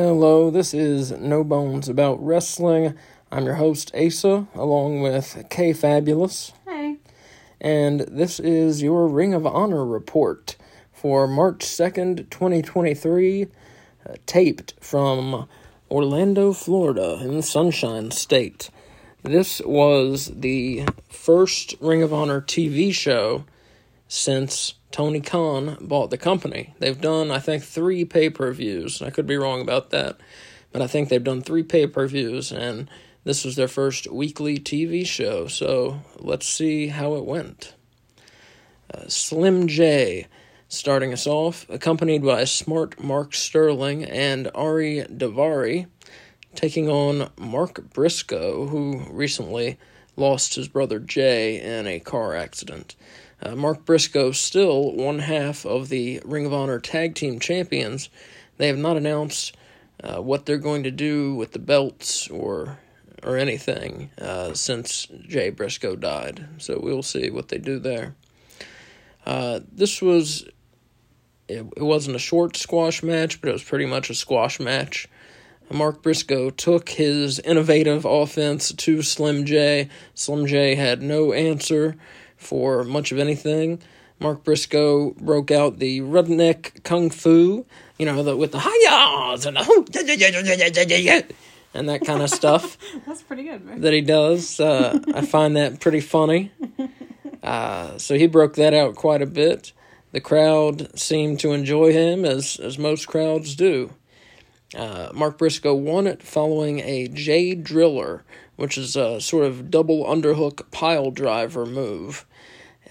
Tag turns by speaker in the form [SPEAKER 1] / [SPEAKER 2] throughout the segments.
[SPEAKER 1] Hello, this is No Bones About Wrestling. I'm your host, Asa, along with Kay Fabulous.
[SPEAKER 2] Hey.
[SPEAKER 1] And this is your Ring of Honor report for March 2nd, 2023, uh, taped from Orlando, Florida, in the Sunshine State. This was the first Ring of Honor TV show since Tony Khan bought the company. They've done, I think, three pay per views. I could be wrong about that, but I think they've done three pay per views, and this was their first weekly TV show. So let's see how it went. Uh, Slim J starting us off, accompanied by Smart Mark Sterling and Ari Daivari, taking on Mark Briscoe, who recently lost his brother Jay in a car accident. Uh, Mark Briscoe still one half of the Ring of Honor Tag Team Champions. They have not announced uh, what they're going to do with the belts or or anything uh, since Jay Briscoe died. So we'll see what they do there. Uh, this was it, it wasn't a short squash match, but it was pretty much a squash match. Mark Briscoe took his innovative offense to Slim J. Slim J had no answer for much of anything. Mark Briscoe broke out the redneck kung fu, you know, the, with the hi-yahs and the and that kind of stuff.
[SPEAKER 2] That's pretty good, man.
[SPEAKER 1] That he does. Uh, I find that pretty funny. Uh, so he broke that out quite a bit. The crowd seemed to enjoy him, as, as most crowds do. Uh, Mark Briscoe won it following a J Driller, which is a sort of double underhook pile driver move.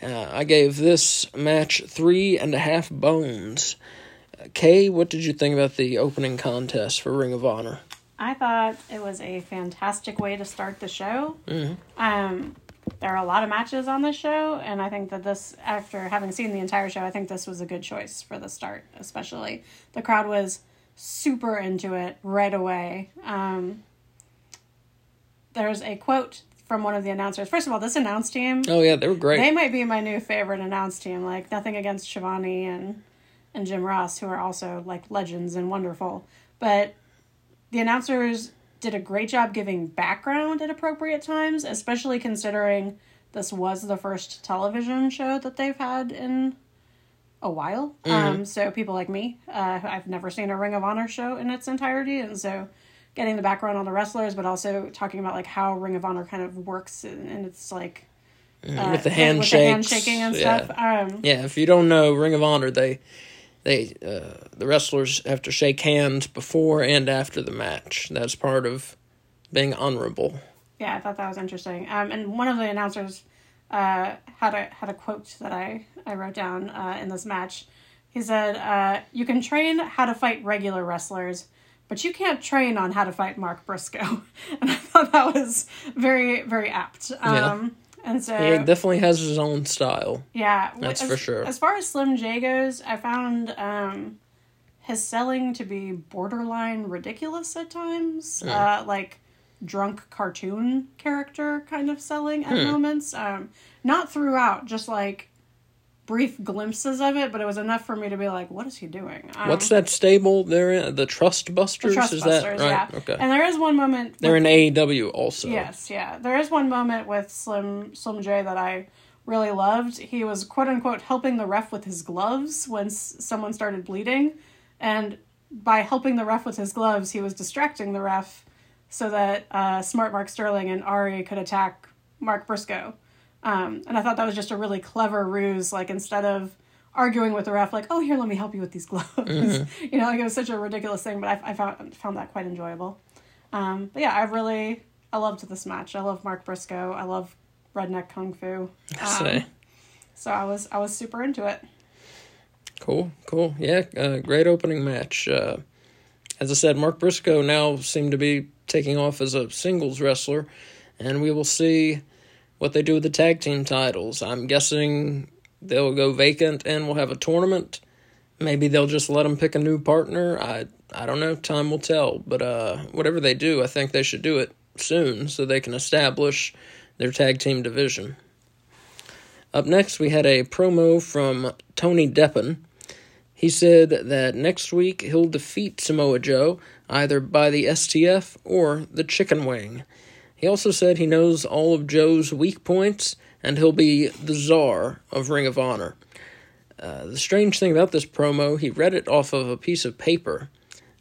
[SPEAKER 1] Uh, I gave this match three and a half bones. Uh, Kay, what did you think about the opening contest for Ring of Honor?
[SPEAKER 2] I thought it was a fantastic way to start the show.
[SPEAKER 1] Mm-hmm.
[SPEAKER 2] Um, there are a lot of matches on this show, and I think that this, after having seen the entire show, I think this was a good choice for the start, especially. The crowd was super into it right away. Um, there's a quote from one of the announcers. First of all, this announce team.
[SPEAKER 1] Oh yeah, they were great.
[SPEAKER 2] They might be my new favorite announce team. Like nothing against Schiavone and and Jim Ross, who are also like legends and wonderful, but the announcers did a great job giving background at appropriate times, especially considering this was the first television show that they've had in a while.
[SPEAKER 1] Mm-hmm.
[SPEAKER 2] Um, so people like me, uh, I've never seen a Ring of Honor show in its entirety, and so getting the background on the wrestlers, but also talking about like how Ring of Honor kind of works and, and it's like uh,
[SPEAKER 1] with the
[SPEAKER 2] with the handshaking and
[SPEAKER 1] yeah.
[SPEAKER 2] stuff. Um,
[SPEAKER 1] Yeah, if you don't know Ring of Honor, they they uh, the wrestlers have to shake hands before and after the match. That's part of being honorable.
[SPEAKER 2] yeah, I thought that was interesting. Um, and one of the announcers uh, had a had a quote that I I wrote down uh, in this match. He said, uh, "You can train how to fight regular wrestlers." But you can't train on how to fight Mark Briscoe, and I thought that was very, very apt. Um, And so,
[SPEAKER 1] He definitely has his own style.
[SPEAKER 2] Yeah,
[SPEAKER 1] That's
[SPEAKER 2] as,
[SPEAKER 1] for sure.
[SPEAKER 2] As far as Slim J goes, I found um, his selling to be borderline ridiculous at times, uh, like drunk cartoon character kind of selling at
[SPEAKER 1] Hmm.
[SPEAKER 2] moments. Um, not throughout, just like brief glimpses of it, but it was enough for me to be like, "What is he doing?" Um,
[SPEAKER 1] What's that stable they're in? The Trust Busters?
[SPEAKER 2] The Trust
[SPEAKER 1] is
[SPEAKER 2] Busters,
[SPEAKER 1] that right?
[SPEAKER 2] yeah.
[SPEAKER 1] Okay.
[SPEAKER 2] And there is one moment.
[SPEAKER 1] they're
[SPEAKER 2] with-
[SPEAKER 1] in AEW also.
[SPEAKER 2] Yes, yeah. There is one moment with Slim Slim J that I really loved. He was quote unquote helping the ref with his gloves when s- someone started bleeding, and by helping the ref with his gloves, he was distracting the ref so that uh, Smart Mark Sterling and Ari could attack Mark Briscoe. Um, and I thought that was just a really clever ruse. Like instead of arguing with the ref, like, "Oh, here, let me help you with these gloves," you know, like it was such a ridiculous thing. But I, I found found that quite enjoyable. Um, but yeah, I really I loved this match. I love Mark Briscoe. I love redneck kung fu. Um,
[SPEAKER 1] say.
[SPEAKER 2] so I was I was super into it.
[SPEAKER 1] Cool, cool. Yeah, uh, great opening match. Uh, as I said, Mark Briscoe now seemed to be taking off as a singles wrestler, and we will see what they do with the tag team titles. I'm guessing they'll go vacant and we'll have a tournament. Maybe they'll just let them pick a new partner. I I don't know. Time will tell. But uh, whatever they do, I think they should do it soon so they can establish their tag team division. Up next, we had a promo from Tony Deppen. He said that next week he'll defeat Samoa Joe either by the STF or the chicken wing. He also said he knows all of Joe's weak points and he'll be the czar of Ring of Honor. Uh, the strange thing about this promo, he read it off of a piece of paper.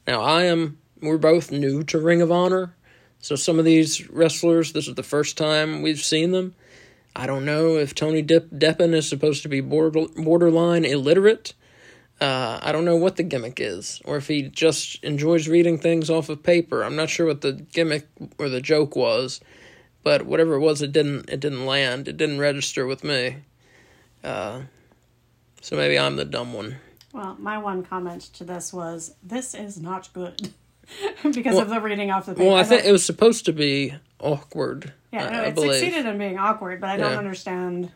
[SPEAKER 1] Now, I am, we're both new to Ring of Honor, so some of these wrestlers, this is the first time we've seen them. I don't know if Tony Deppen is supposed to be border- borderline illiterate. Uh, I don't know what the gimmick is, or if he just enjoys reading things off of paper. I'm not sure what the gimmick or the joke was, but whatever it was, it didn't it didn't land. It didn't register with me. Uh, so maybe I'm the dumb one.
[SPEAKER 2] Well, my one comment to this was this is not good because well, of the reading off the paper.
[SPEAKER 1] Well, I think it was supposed to be awkward.
[SPEAKER 2] Yeah, no, it succeeded in being awkward, but I don't understand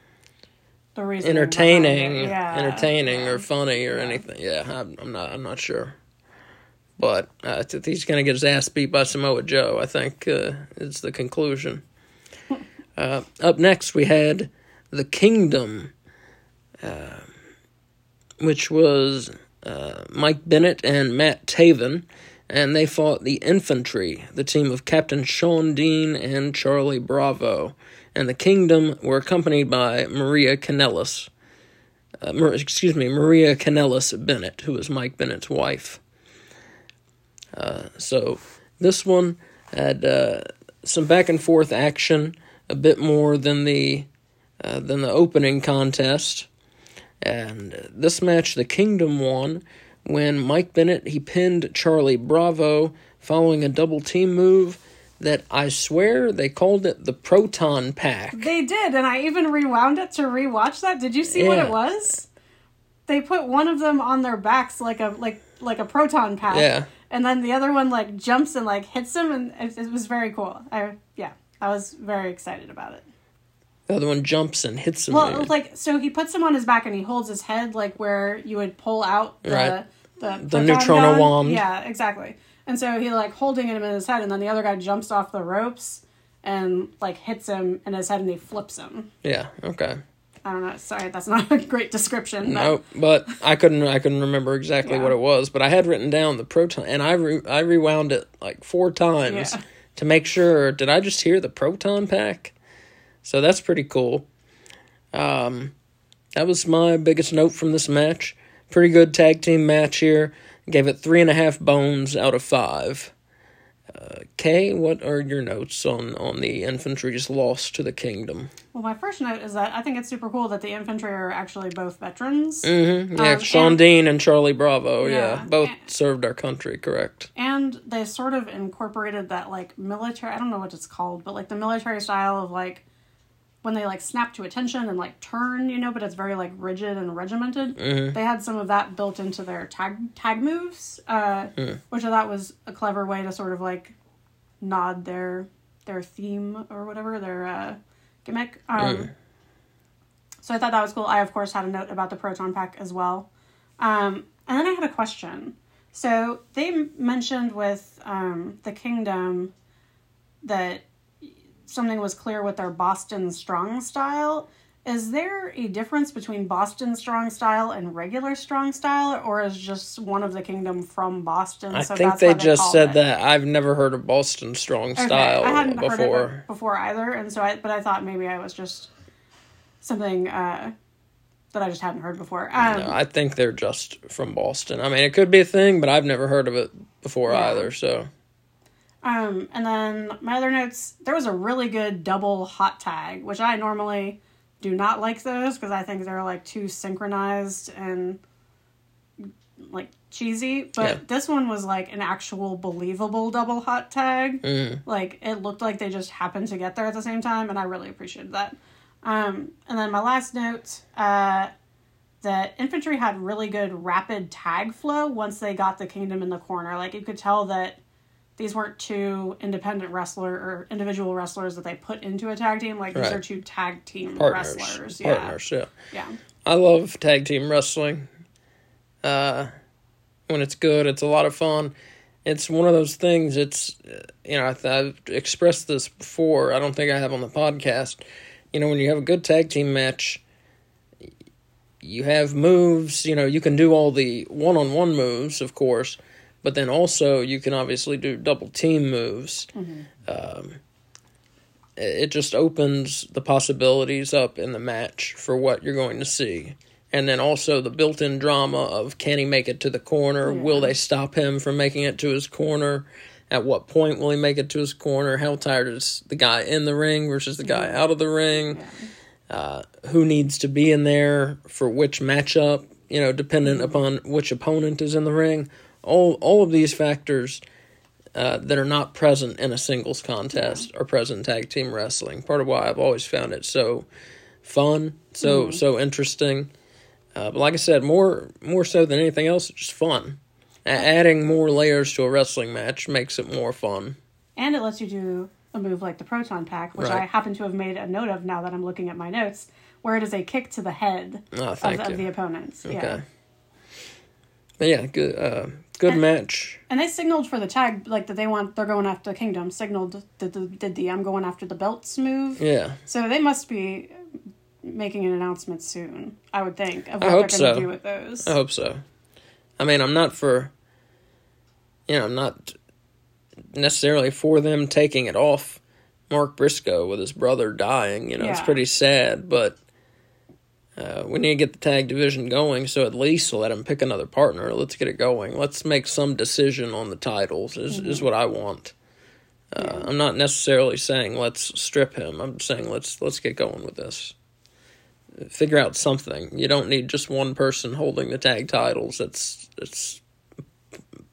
[SPEAKER 2] the reason.
[SPEAKER 1] Entertaining, yeah, entertaining or funny or anything. Yeah, I'm, I'm, not. I'm not sure. But uh, he's going to get his ass beat by Samoa Joe. I think uh, is the conclusion. uh, up next, we had the Kingdom, uh, which was uh, Mike Bennett and Matt Taven and they fought the infantry, the team of Captain Shawn Dean and Charlie Bravo, and the kingdom were accompanied by Maria Kanellis. Uh, excuse me, Maria Kanellis Bennett, who was Mike Bennett's wife. Uh, so this one had uh, some back and forth action, a bit more than the uh, than the opening contest, and this match the Kingdom won when Mike Bennett he pinned Charlie Bravo following a double team move that I swear they called it the Proton Pack.
[SPEAKER 2] They did, and I even rewound it to rewatch that. Did you see yeah. what it was? They put one of them on their backs like a like like a proton pack.
[SPEAKER 1] Yeah.
[SPEAKER 2] And then the other one like jumps and like hits him and it, it was very cool. I yeah, I was very excited about it.
[SPEAKER 1] The other one jumps and hits him.
[SPEAKER 2] Well, like so, he puts him on his back and he holds his head like where you would pull out the right. the,
[SPEAKER 1] the neutrona wand.
[SPEAKER 2] Yeah, exactly. And so he like holding him in his head, and then the other guy jumps off the ropes and like hits him in his head, and he flips him.
[SPEAKER 1] Yeah. Okay.
[SPEAKER 2] I don't know. Sorry, that's not a great description.
[SPEAKER 1] But... No, but I couldn't. I couldn't remember exactly yeah. what it was. But I had written down the proton, and I re, I rewound it like four times yeah. to make sure. Did I just hear the proton pack? So that's pretty cool. Um, that was my biggest note from this match. Pretty good tag team match here. Gave it three and a half bones out of five. Uh, Kay, what are your notes on, on the infantry's loss to the kingdom?
[SPEAKER 2] Well, my first note is that I think it's super cool that the infantry are actually both veterans.
[SPEAKER 1] Mm-hmm. Yeah, um, Shawn and, Dean and Charlie Bravo, yeah, yeah both and, served our country, correct.
[SPEAKER 2] And they sort of incorporated that, like, military, I don't know what it's called, but, like, the military style of, like, when they like snap to attention and like turn, you know, but it's very like rigid and regimented.
[SPEAKER 1] Mm-hmm.
[SPEAKER 2] They had some of that built into their tag tag moves, uh, mm. which I thought was a clever way to sort of like nod their their theme or whatever their uh, gimmick. Um, mm. So I thought that was cool. I of course had a note about the proton pack as well, um, and then I had a question. So they mentioned with um, the kingdom that something was clear with their Boston strong style. Is there a difference between Boston strong style and regular strong style, or is just one of the kingdom from Boston?
[SPEAKER 1] I so think they, they just said it? that. I've never heard of Boston strong okay. style I hadn't before. Heard
[SPEAKER 2] it before either, and so I. But I thought maybe I was just something uh, that I just hadn't heard before. Um,
[SPEAKER 1] no, I think they're just from Boston. I mean, it could be a thing, but I've never heard of it before yeah. either. So
[SPEAKER 2] um, and then my other notes, there was a really good double hot tag, which I normally do not like those because I think they're like too synchronized and like cheesy. But yeah. this one was like an actual believable double hot tag.
[SPEAKER 1] Mm.
[SPEAKER 2] Like it looked like they just happened to get there at the same time, and I really appreciated that. Um, and then my last note, uh, that infantry had really good rapid tag flow once they got the kingdom in the corner. Like you could tell that these weren't two independent wrestler or individual wrestlers that they put into a tag team. Like right. these are two tag team partners, wrestlers.
[SPEAKER 1] Partners, yeah.
[SPEAKER 2] yeah.
[SPEAKER 1] Yeah. I love tag team wrestling. Uh, when it's good, it's a lot of fun. It's one of those things. It's you know I've, I've expressed this before. I don't think I have on the podcast. You know when you have a good tag team match, you have moves, you know, you can do all the one on one moves, of course, but then also you can obviously do double team moves.
[SPEAKER 2] Mm-hmm.
[SPEAKER 1] Um, it just opens the possibilities up in the match for what you're going to see. And then also the built in drama of can he make it to the corner?
[SPEAKER 2] Yeah.
[SPEAKER 1] Will they stop him from making it to his corner? At what point will he make it to his corner? How tired is the guy in the ring versus the guy out of the ring?
[SPEAKER 2] Yeah.
[SPEAKER 1] uh, who needs to be in there for which matchup, you know, dependent upon which opponent is in the ring. All all of these factors uh, that are not present in a singles contest are present in tag team wrestling. Part of why I've always found it so fun, so so interesting. Uh, but like I said, more more so than anything else, it's just fun. A- adding more layers to a wrestling match makes it more fun.
[SPEAKER 2] And it lets you do a move like the proton pack, which I happen to have made a note of now that I'm looking at my notes, where it is a kick to the head
[SPEAKER 1] Oh,
[SPEAKER 2] of, of the opponents.
[SPEAKER 1] Okay.
[SPEAKER 2] Yeah.
[SPEAKER 1] But yeah, good uh, good
[SPEAKER 2] And-
[SPEAKER 1] match.
[SPEAKER 2] And they signaled for the tag like that they want they're going after Kingdom. Signaled did the did the I'm going after the belts move.
[SPEAKER 1] Yeah.
[SPEAKER 2] So they must be making an announcement soon. I would think of
[SPEAKER 1] I
[SPEAKER 2] what
[SPEAKER 1] hope
[SPEAKER 2] they're going to
[SPEAKER 1] so.
[SPEAKER 2] do with those.
[SPEAKER 1] I hope so. I mean, I'm not for, you know, I'm not necessarily for them taking it off Mark Briscoe with his brother dying. You know, it's pretty sad, but uh, we need to get the tag division going. So at least let him pick another partner. Let's get it going. Let's make some decision on the titles. Is is what I want. Uh, I'm not necessarily saying let's strip him. I'm saying let's let's get going with this. Figure out something. You don't need just one person holding the tag titles. That's that's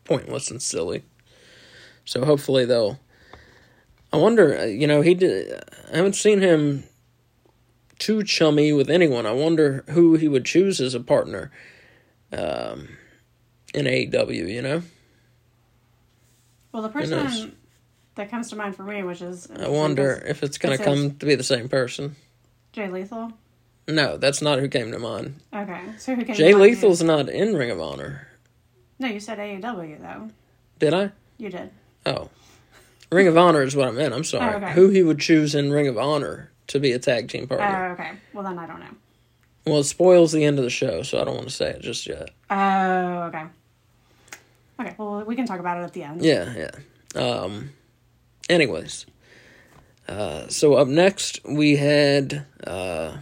[SPEAKER 1] pointless and silly. So hopefully they'll. I wonder. uh, You know, he did. I haven't seen him too chummy with anyone. I wonder who he would choose as a partner. Um, in AEW, you know.
[SPEAKER 2] well, the person that comes to mind for me, which is
[SPEAKER 1] I wonder if it's going to come to be the same person.
[SPEAKER 2] Jay Lethal.
[SPEAKER 1] No, that's not who came to mind.
[SPEAKER 2] Okay, so who came?
[SPEAKER 1] Jay
[SPEAKER 2] to you?
[SPEAKER 1] Lethal's not in Ring of Honor.
[SPEAKER 2] No, you said AEW though.
[SPEAKER 1] Did I?
[SPEAKER 2] You did.
[SPEAKER 1] Oh. Ring of Honor is what I meant. I'm sorry.
[SPEAKER 2] Oh, okay.
[SPEAKER 1] Who he would choose in Ring of Honor to be a tag team partner.
[SPEAKER 2] Oh, okay. Well, then I don't know.
[SPEAKER 1] well, it spoils the end of the show, so I don't want to say it just yet.
[SPEAKER 2] Oh, okay. Okay, well, we can talk about it at the end.
[SPEAKER 1] Yeah, yeah. Um, anyways, uh, so up next we had uh,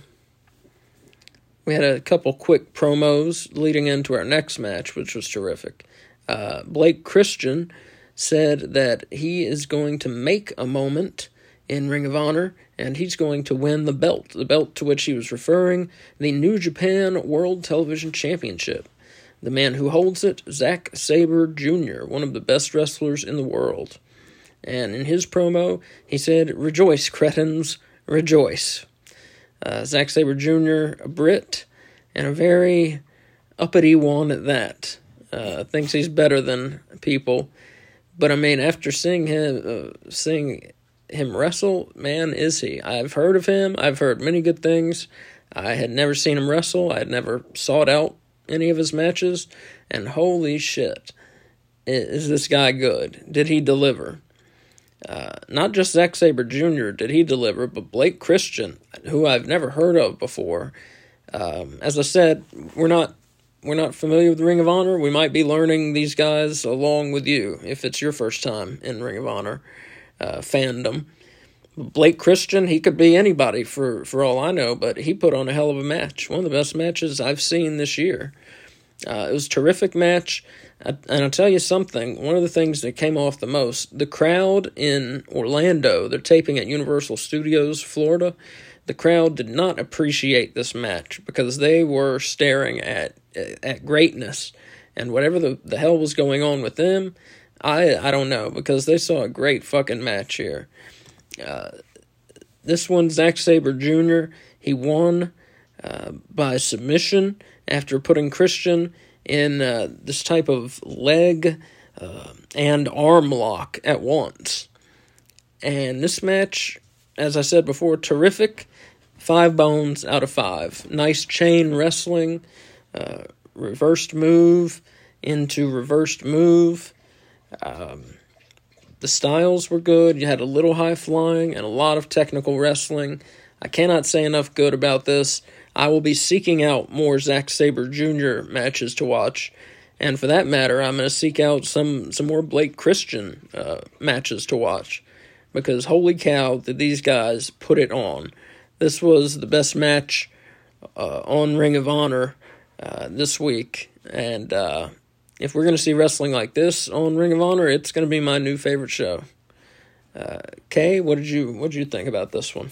[SPEAKER 1] we had a couple quick promos leading into our next match, which was terrific. Uh, Blake Christian said that he is going to make a moment in Ring of Honor, and he's going to win the belt, the belt to which he was referring, the New Japan World Television Championship. The man who holds it, Zack Sabre Jr., one of the best wrestlers in the world. And in his promo, he said, Rejoice, cretins, rejoice. Uh, Zack Sabre Jr., a Brit, and a very uppity one at that. Uh, thinks he's better than people. But I mean, after seeing him, uh, seeing him wrestle, man, is he? I've heard of him. I've heard many good things. I had never seen him wrestle. I had never sought out any of his matches, and holy shit, is this guy good? Did he deliver? Uh, not just Zack Sabre Jr. did he deliver, but Blake Christian, who I've never heard of before. Um, as I said, we're not we're not familiar with Ring of Honor. We might be learning these guys along with you if it's your first time in Ring of Honor uh, fandom. Blake Christian, he could be anybody for, for all I know, but he put on a hell of a match. One of the best matches I've seen this year. Uh, it was a terrific match. I, and I'll tell you something, one of the things that came off the most, the crowd in Orlando, they're taping at Universal Studios, Florida. The crowd did not appreciate this match because they were staring at at greatness and whatever the, the hell was going on with them, I I don't know because they saw a great fucking match here. Uh, this one, Zack Sabre Jr. He won uh, by submission after putting Christian in uh, this type of leg uh, and arm lock at once. And this match, as I said before, terrific. Five bones out of five. Nice chain wrestling, uh, reversed move into reversed move. Um, the styles were good. You had a little high flying and a lot of technical wrestling. I cannot say enough good about this. I will be seeking out more Zack Sabre Jr. matches to watch. And for that matter, I'm going to seek out some, some more Blake Christian uh, matches to watch. Because holy cow, did these guys put it on. This was the best match uh, on Ring of Honor uh, this week. And uh, if we're going to see wrestling like this on Ring of Honor, it's going to be my new favorite show. Uh, Kay, what did you what did you think about this one?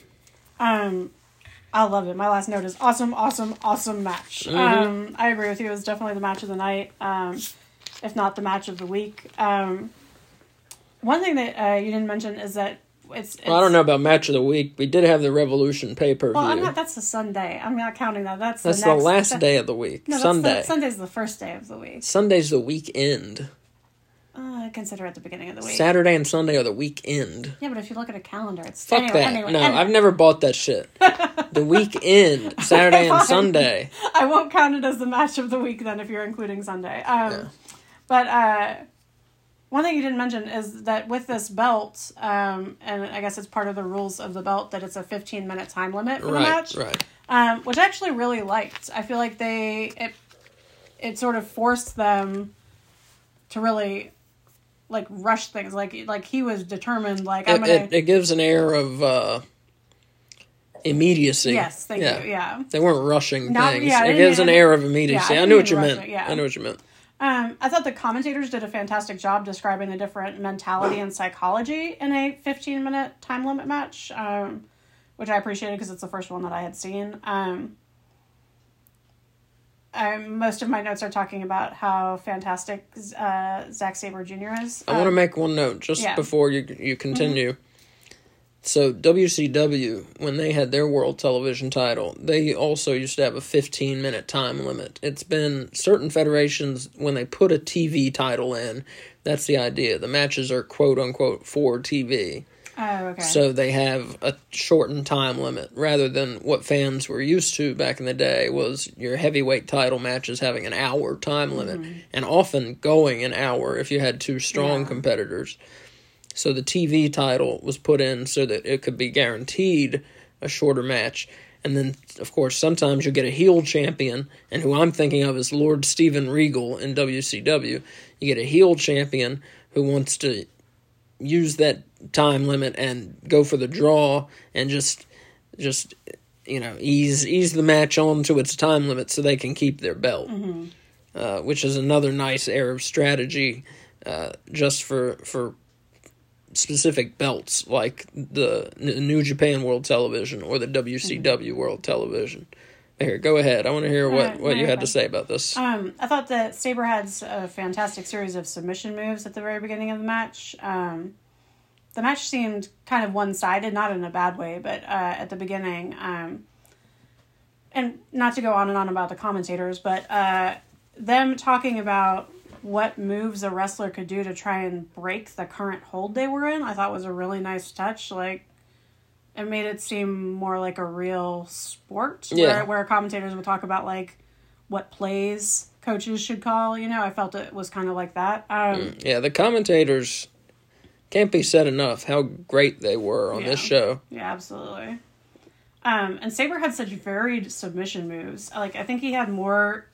[SPEAKER 2] Um, I love it. My last note is awesome, awesome, awesome match.
[SPEAKER 1] Mm-hmm.
[SPEAKER 2] Um, I agree with you. It was definitely the match of the night, um, if not the match of the week. Um, one thing that uh, you didn't mention is that it's. it's
[SPEAKER 1] Well, I don't know about match of the week. We did have the Revolution pay per
[SPEAKER 2] Well, I'm
[SPEAKER 1] view.
[SPEAKER 2] not. That's the Sunday. I'm not counting that. That's
[SPEAKER 1] That's
[SPEAKER 2] the,
[SPEAKER 1] the last
[SPEAKER 2] that-
[SPEAKER 1] day of the week.
[SPEAKER 2] No,
[SPEAKER 1] Sunday.
[SPEAKER 2] The, Sunday's the first day of the week.
[SPEAKER 1] Sunday's the weekend.
[SPEAKER 2] Uh, consider it the beginning of the week.
[SPEAKER 1] Saturday and Sunday are the weekend.
[SPEAKER 2] Yeah, but if you look at a calendar, it's
[SPEAKER 1] Fuck
[SPEAKER 2] anyway,
[SPEAKER 1] that.
[SPEAKER 2] Anyway,
[SPEAKER 1] no,
[SPEAKER 2] anyway.
[SPEAKER 1] I've never bought that shit. the weekend, Saturday and
[SPEAKER 2] Fine.
[SPEAKER 1] Sunday.
[SPEAKER 2] I won't count it as the match of the week then if you're including Sunday. Um, But uh, one thing you didn't mention is that with this belt, um, and I guess it's part of the rules of the belt that it's a 15 minute time limit for the match,
[SPEAKER 1] right.
[SPEAKER 2] um, which I actually really liked. I feel like they it it sort of forced them to really like rush things. Like like he was determined. Like I'm
[SPEAKER 1] It,
[SPEAKER 2] gonna.
[SPEAKER 1] it, it gives an air of uh, immediacy.
[SPEAKER 2] yes, thank you. Yeah.
[SPEAKER 1] They weren't rushing
[SPEAKER 2] Not-
[SPEAKER 1] things.
[SPEAKER 2] yeah,
[SPEAKER 1] it gives an air of immediacy.
[SPEAKER 2] yeah, I
[SPEAKER 1] I, knew what you meant.
[SPEAKER 2] it, yeah.
[SPEAKER 1] I knew what you meant.
[SPEAKER 2] Um, I thought the commentators did a fantastic job describing the different mentality and psychology in a 15 minute time limit match, um, which I appreciated because it's the first one that I had seen. Um, I, most of my notes are talking about how fantastic uh, Zack Sabre Jr. is.
[SPEAKER 1] I want to
[SPEAKER 2] Um,
[SPEAKER 1] make one note just
[SPEAKER 2] yeah. Mm-hmm.
[SPEAKER 1] before you you continue. So WCW, when they had their world television title, they also used to have a 15 minute time limit. It's been certain federations when they put a TV title in, that's the idea. The matches are quote unquote for TV.
[SPEAKER 2] Oh, okay.
[SPEAKER 1] So they have a shortened time limit rather than what fans were used to back in the day was your heavyweight title matches having an hour time limit mm-hmm. and often going an hour if you had two strong
[SPEAKER 2] Yeah.
[SPEAKER 1] competitors. So the TV title was put in so that it could be guaranteed a shorter match. And then, of course, sometimes you get a heel champion, and who I'm thinking of is Lord Steven Regal in WCW. You get a heel champion who wants to use that time limit and go for the draw and just just you know ease ease the match on to its time limit so they can keep their belt uh, which is another nice air of strategy uh, just for for specific belts like the New Japan World Television or the WCW World Television. Here, go ahead. I want to hear what,
[SPEAKER 2] Alright,
[SPEAKER 1] what you had to say about this.
[SPEAKER 2] Um, I thought that Sabre had a fantastic series of submission moves at the very beginning of the match. Um, the match seemed kind of one sided, not in a bad way, but uh, at the beginning. Um, and not to go on and on about the commentators, but uh, them talking about what moves a wrestler could do to try and break the current hold they were in, I thought was a really nice touch. Like, it made it seem more like a real sport
[SPEAKER 1] Yeah.
[SPEAKER 2] where, where commentators would talk about like what plays coaches should call you know i felt it was kind of like that um
[SPEAKER 1] Yeah, the commentators can't be said enough how great they were on this show.
[SPEAKER 2] yeah absolutely um and Sabre had such varied submission moves like i think he had more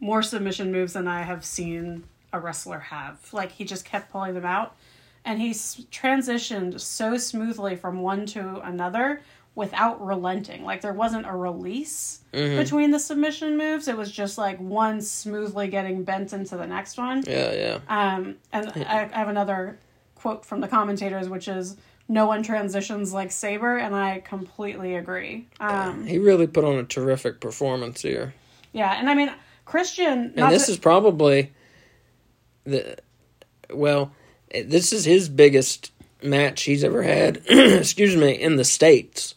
[SPEAKER 2] more submission moves than i have seen a wrestler have. Like he just kept pulling them out. And he transitioned so smoothly from one to another without relenting. Like there wasn't a release between the submission moves. It was just like one smoothly getting bent into the next one.
[SPEAKER 1] Yeah, yeah.
[SPEAKER 2] um, and I, I have another quote from the commentators, which is, "No one transitions like Sabre," and I completely agree. Um,
[SPEAKER 1] He really put on a terrific performance here.
[SPEAKER 2] yeah, and I mean Christian.
[SPEAKER 1] And this is probably the well, this is his biggest match he's ever had. excuse me, in the states.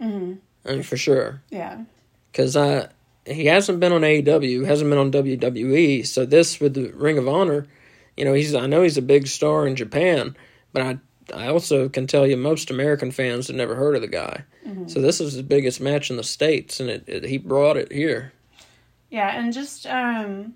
[SPEAKER 1] Mm-hmm. I mean, for sure,
[SPEAKER 2] yeah,
[SPEAKER 1] because uh, he hasn't been on AEW, hasn't been on WWE. So this with the Ring of Honor, you know, he's I know he's a big star in Japan, but I I also can tell you most American fans have never heard of the guy. So this is his biggest match in the states, and it, it he brought it here.
[SPEAKER 2] Yeah, and just um,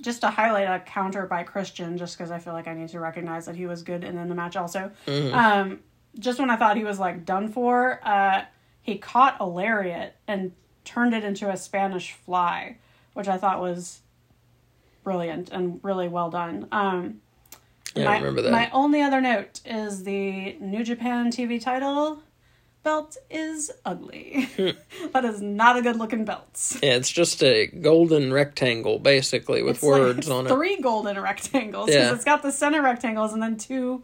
[SPEAKER 2] just to highlight a counter by Christian, just because I feel like I need to recognize that he was good and in the match also. Um, just when I thought he was like done for, uh, he caught a lariat and turned it into a Spanish fly, which I thought was brilliant and really well done. Um,
[SPEAKER 1] Yeah,
[SPEAKER 2] my,
[SPEAKER 1] I remember that.
[SPEAKER 2] My only other note is the New Japan TV title belt is ugly.
[SPEAKER 1] Hmm.
[SPEAKER 2] that is not a good looking belt.
[SPEAKER 1] yeah, it's just a golden rectangle, basically, with
[SPEAKER 2] It's like
[SPEAKER 1] words on it.
[SPEAKER 2] Three golden rectangles. 'cause
[SPEAKER 1] Yeah.
[SPEAKER 2] Because it's got the center rectangles and then two.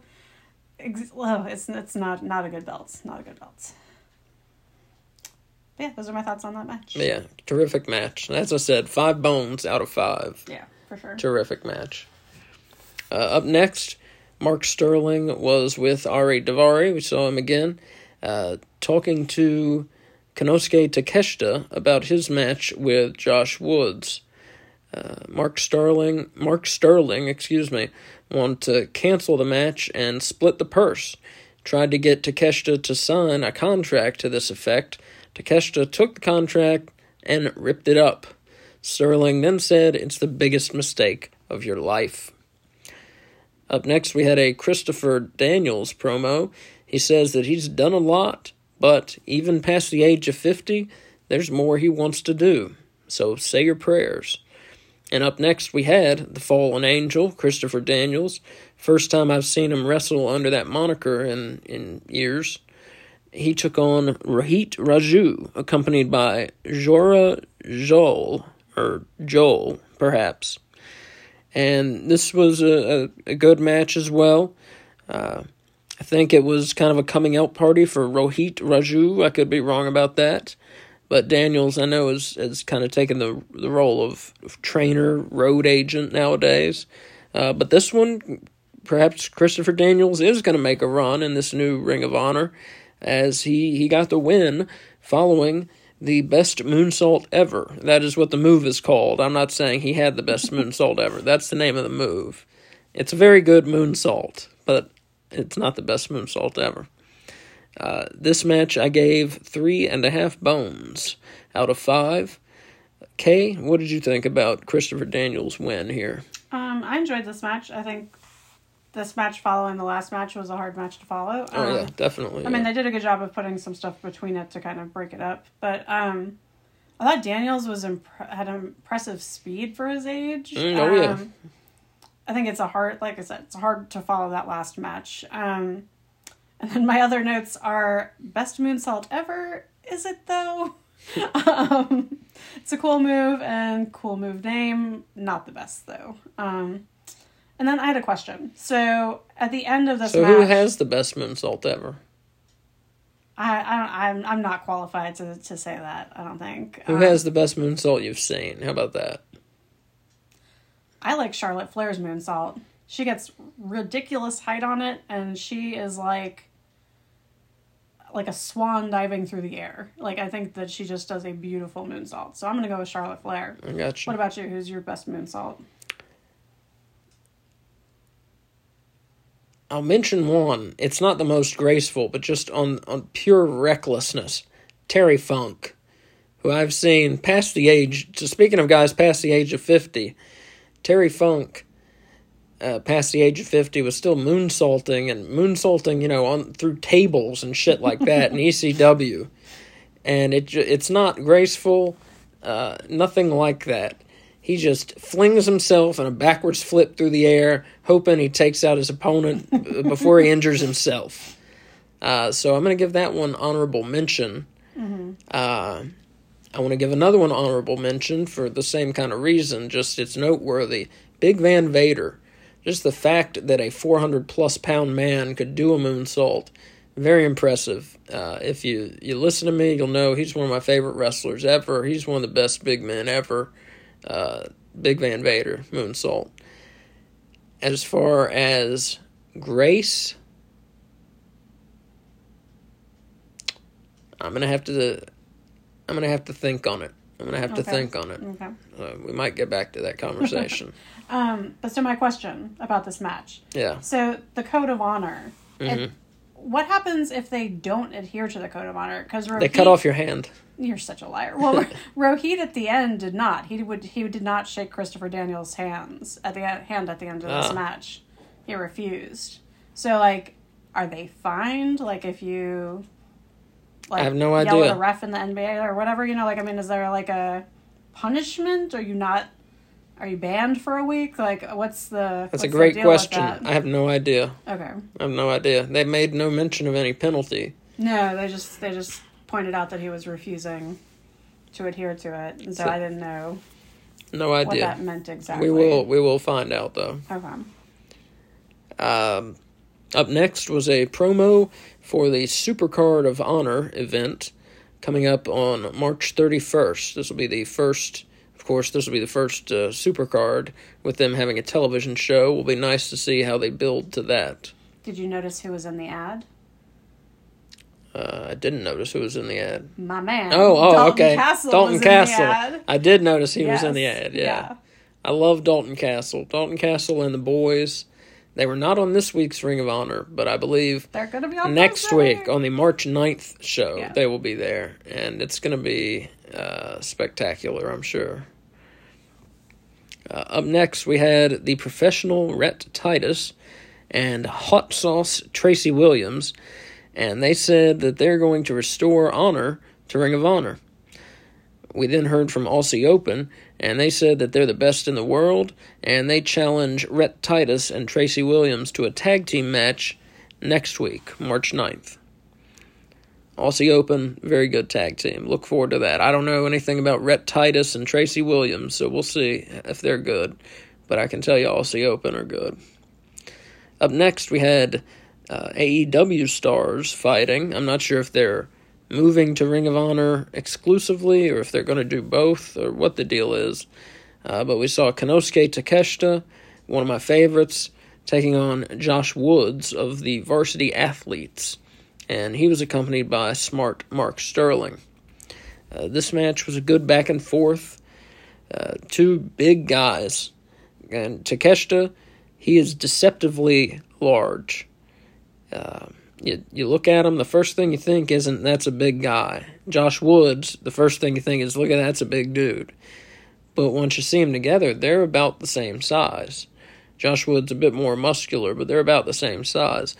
[SPEAKER 2] Ex- oh, it's it's not not a good belt. Not a good belt. But yeah, those are my thoughts on that match.
[SPEAKER 1] Yeah, terrific match. And As I said, five bones out of five.
[SPEAKER 2] Yeah, for sure.
[SPEAKER 1] Terrific match. Uh, up next, Mark Sterling was with Ari Daivari. We saw him again, uh, talking to Konosuke Takeshita about his match with Josh Woods. Uh, Mark Sterling, Mark Sterling, excuse me, wanted to cancel the match and split the purse. Tried to get Takeshita to sign a contract to this effect. Takeshita took the contract and ripped it up. Sterling then said it's the biggest mistake of your life. Up next, we had a Christopher Daniels promo. He says that he's done a lot, but even past the age of 50, there's more he wants to do. So say your prayers. And up next, we had the Fallen Angel, Christopher Daniels. First time I've seen him wrestle under that moniker in, in years. He took on Rohit Raju, accompanied by Jora Joel, or Joel, perhaps. And this was a, a, a good match as well. Uh, I think it was kind of a coming out party for Rohit Raju. I could be wrong about that. But Daniels, I know, is, is kind of taken the, the role of, of trainer, road agent nowadays. Uh, but this one, perhaps Christopher Daniels is going to make a run in this new Ring of Honor as he, he got the win following the best moonsault ever. That is what the move is called. I'm not saying he had the best moonsault ever. That's the name of the move. It's a very good moonsault, but it's not the best moonsault ever. Uh, this match I gave three and a half bones out of five. Kay, what did you think about Christopher Daniels' win here?
[SPEAKER 2] Um, I enjoyed this match. I think this match following the last match was a hard match to follow.
[SPEAKER 1] Oh
[SPEAKER 2] Um,
[SPEAKER 1] yeah, definitely.
[SPEAKER 2] I mean, they did a good job of putting some stuff between it to kind of break it up. But um, I thought Daniels was imp- had impressive speed for his age.
[SPEAKER 1] Mm, oh, yeah.
[SPEAKER 2] I think it's a hard, like I said, it's hard to follow that last match. Um, and then my other notes are best moonsault ever. Is it though? um, it's a cool move and cool move name. Not the best though. Um, and then I had a question. So at the end of this
[SPEAKER 1] so
[SPEAKER 2] match,
[SPEAKER 1] who has the best moonsault ever?
[SPEAKER 2] I, I don't, I'm I'm not qualified to to say that. I don't think.
[SPEAKER 1] Who
[SPEAKER 2] Um,
[SPEAKER 1] has the best moonsault you've seen? How about that?
[SPEAKER 2] I like Charlotte Flair's moonsault. She gets ridiculous height on it, and she is like like a swan diving through the air. Like I think that she just does a beautiful moonsault. So I'm gonna go with Charlotte Flair.
[SPEAKER 1] I got you.
[SPEAKER 2] What about you? Who's your best moonsault?
[SPEAKER 1] I'll mention one. It's not the most graceful, but just on, on pure recklessness. Terry Funk, who I've seen past the age. So speaking of guys past the age of fifty, Terry Funk, uh, past the age of fifty, was still moonsaulting and moonsaulting, you know, on through tables and shit like that in ECW, and it it's not graceful, uh, nothing like that. He just flings himself in a backwards flip through the air, hoping he takes out his opponent before he injures himself. Uh, so I'm going to give that one honorable mention. Uh, I want to give another one honorable mention for the same kind of reason. Just it's noteworthy. Big Van Vader. Just the fact that a 400 plus pound man could do a moonsault, very impressive. Uh, if you you listen to me, you'll know he's one of my favorite wrestlers ever. He's one of the best big men ever. Uh, Big Van Vader moonsault. As far as grace, I'm gonna have to. I'm gonna have to think on it. I'm gonna have to think on it.
[SPEAKER 2] Okay.
[SPEAKER 1] Uh, we might get back to that conversation.
[SPEAKER 2] Um, but so my question about this match.
[SPEAKER 1] yeah.
[SPEAKER 2] So the code of honor.
[SPEAKER 1] Mm-hmm.
[SPEAKER 2] It, what happens if they don't adhere to the code of honor? Because
[SPEAKER 1] They cut off your hand.
[SPEAKER 2] You're such a liar. Well, Rohit at the end did not. He would. He did not shake Christopher Daniels' hands at the hand at the end of this
[SPEAKER 1] Ah.
[SPEAKER 2] match. He refused. So, like, are they fined? Like, if you like
[SPEAKER 1] I have no
[SPEAKER 2] yell
[SPEAKER 1] idea.
[SPEAKER 2] at a ref in the NBA or whatever? You know, like I mean, is there like a punishment? Are you not? Are you banned for a week? Like, what's the?
[SPEAKER 1] That's
[SPEAKER 2] what's
[SPEAKER 1] a great question.
[SPEAKER 2] that?
[SPEAKER 1] I have no idea.
[SPEAKER 2] Okay.
[SPEAKER 1] I have no idea. They made no mention of any penalty.
[SPEAKER 2] No, they just they just pointed out that he was refusing to adhere to it, and so,
[SPEAKER 1] So-
[SPEAKER 2] I didn't know
[SPEAKER 1] No idea what
[SPEAKER 2] that meant exactly.
[SPEAKER 1] We will we will find out though.
[SPEAKER 2] Okay.
[SPEAKER 1] Um, up next was a promo for the Supercard of Honor event coming up on March 31st. This will be the first, of course, this will be the first uh, Supercard with them having a television show. Will be nice to see how they build to that.
[SPEAKER 2] Did you notice who was in the ad?
[SPEAKER 1] Uh, I didn't notice who was in the ad.
[SPEAKER 2] My man.
[SPEAKER 1] Oh, oh,
[SPEAKER 2] Dalton
[SPEAKER 1] okay.
[SPEAKER 2] Castle
[SPEAKER 1] Dalton Castle.
[SPEAKER 2] In the ad.
[SPEAKER 1] I did notice he was in the
[SPEAKER 2] Yes,
[SPEAKER 1] ad. Yeah. I love Dalton Castle. Dalton Castle and the boys. They were not on this week's Ring of Honor, but I believe
[SPEAKER 2] They're gonna be on
[SPEAKER 1] next
[SPEAKER 2] Thursday.
[SPEAKER 1] week on the March 9th show,
[SPEAKER 2] Yeah.
[SPEAKER 1] they will be there. And it's going to be uh, spectacular, I'm sure. Uh, up next, we had the professional Rhett Titus and Hot Sauce Tracy Williams. And they said that they're going to restore honor to Ring of Honor. We then heard from Aussie Open, and they said that they're the best in the world, and they challenge Rhett Titus and Tracy Williams to a tag team match next week, March 9th. Aussie Open, very good tag team. Look forward to that. I don't know anything about Rhett Titus and Tracy Williams, so we'll see if they're good. But I can tell you Aussie Open are good. Up next, we had uh, AEW stars fighting. I'm not sure if they're moving to Ring of Honor exclusively or if they're going to do both or what the deal is. Uh, but we saw Konosuke Takeshita, one of my favorites, taking on Josh Woods of the Varsity Athletes. And he was accompanied by smart Mark Sterling. Uh, this match was a good back and forth. Uh, two big guys. And Takeshita, he is deceptively large. Uh, you, you look at him, the first thing you think isn't that's a big guy. Josh Woods, the first thing you think is look at that's a big dude. But once you see them together, they're about the same size. Josh Woods a bit more muscular, but they're about the same size.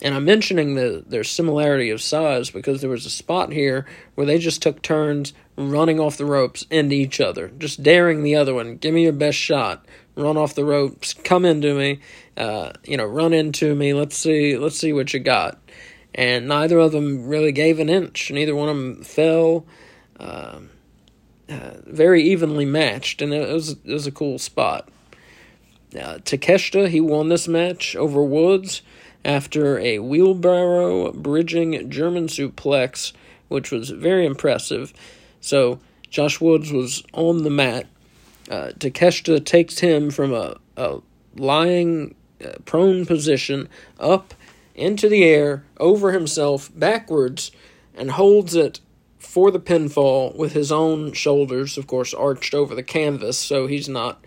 [SPEAKER 1] And I'm mentioning the their similarity of size because there was a spot here where they just took turns running off the ropes into each other, just daring the other one, give me your best shot, run off the ropes, come into me, uh, you know, run into me. Let's see, let's see what you got. And neither of them really gave an inch. Neither one of them fell. Um uh, very evenly matched, and it was it was a cool spot. Uh, Takeshita he won this match over Woods after a wheelbarrow bridging German suplex, which was very impressive. So Josh Woods was on the mat. Uh, Takeshita takes him from a, a lying uh, prone position up into the air over himself backwards and holds it for the pinfall with his own shoulders, of course, arched over the canvas, so he's not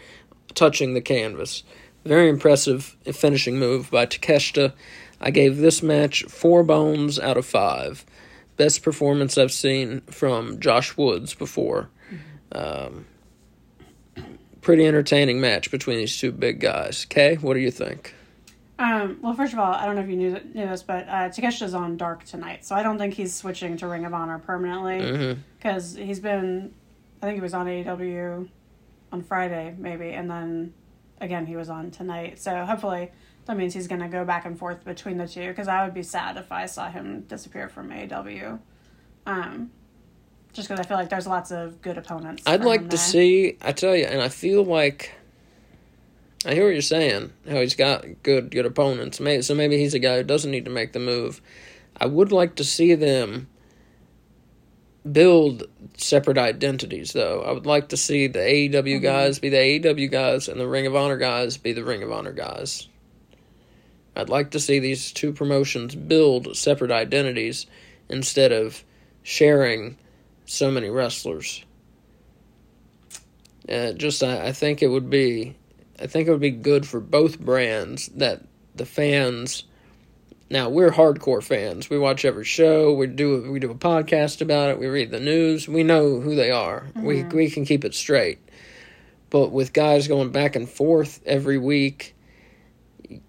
[SPEAKER 1] touching the canvas. Very impressive finishing move by Takeshita. I gave this match four bones out of five. Best performance I've seen from Josh Woods before. Um, pretty entertaining match between these two big guys. Kay, what do you think?
[SPEAKER 2] Um, well, first of all, I don't know if you knew, knew this, but uh, Takeshita's on Dark tonight, so I don't think he's switching to Ring of Honor permanently
[SPEAKER 1] Mm-hmm.
[SPEAKER 2] because he's been, I think he was on AEW on Friday maybe, and then again he was on tonight. So hopefully that means he's going to go back and forth between the two because I would be sad if I saw him disappear from AEW. Um, just because I feel like there's lots of good opponents.
[SPEAKER 1] I'd like to
[SPEAKER 2] there.
[SPEAKER 1] see. I tell you, and I feel like I hear what you're saying. How he's got good good opponents. Maybe, so maybe he's a guy who doesn't need to make the move. I would like to see them build separate identities, though. I would like to see the AEW mm-hmm. guys be the AEW guys and the Ring of Honor guys be the Ring of Honor guys. I'd like to see these two promotions build separate identities instead of sharing so many wrestlers. Uh, just I, I think it would be I think it would be good for both brands that the fans now we're hardcore fans. We watch every show, we do we do a podcast about it, we read the news, we know who they are. We we can keep it straight. But with guys going back and forth every week,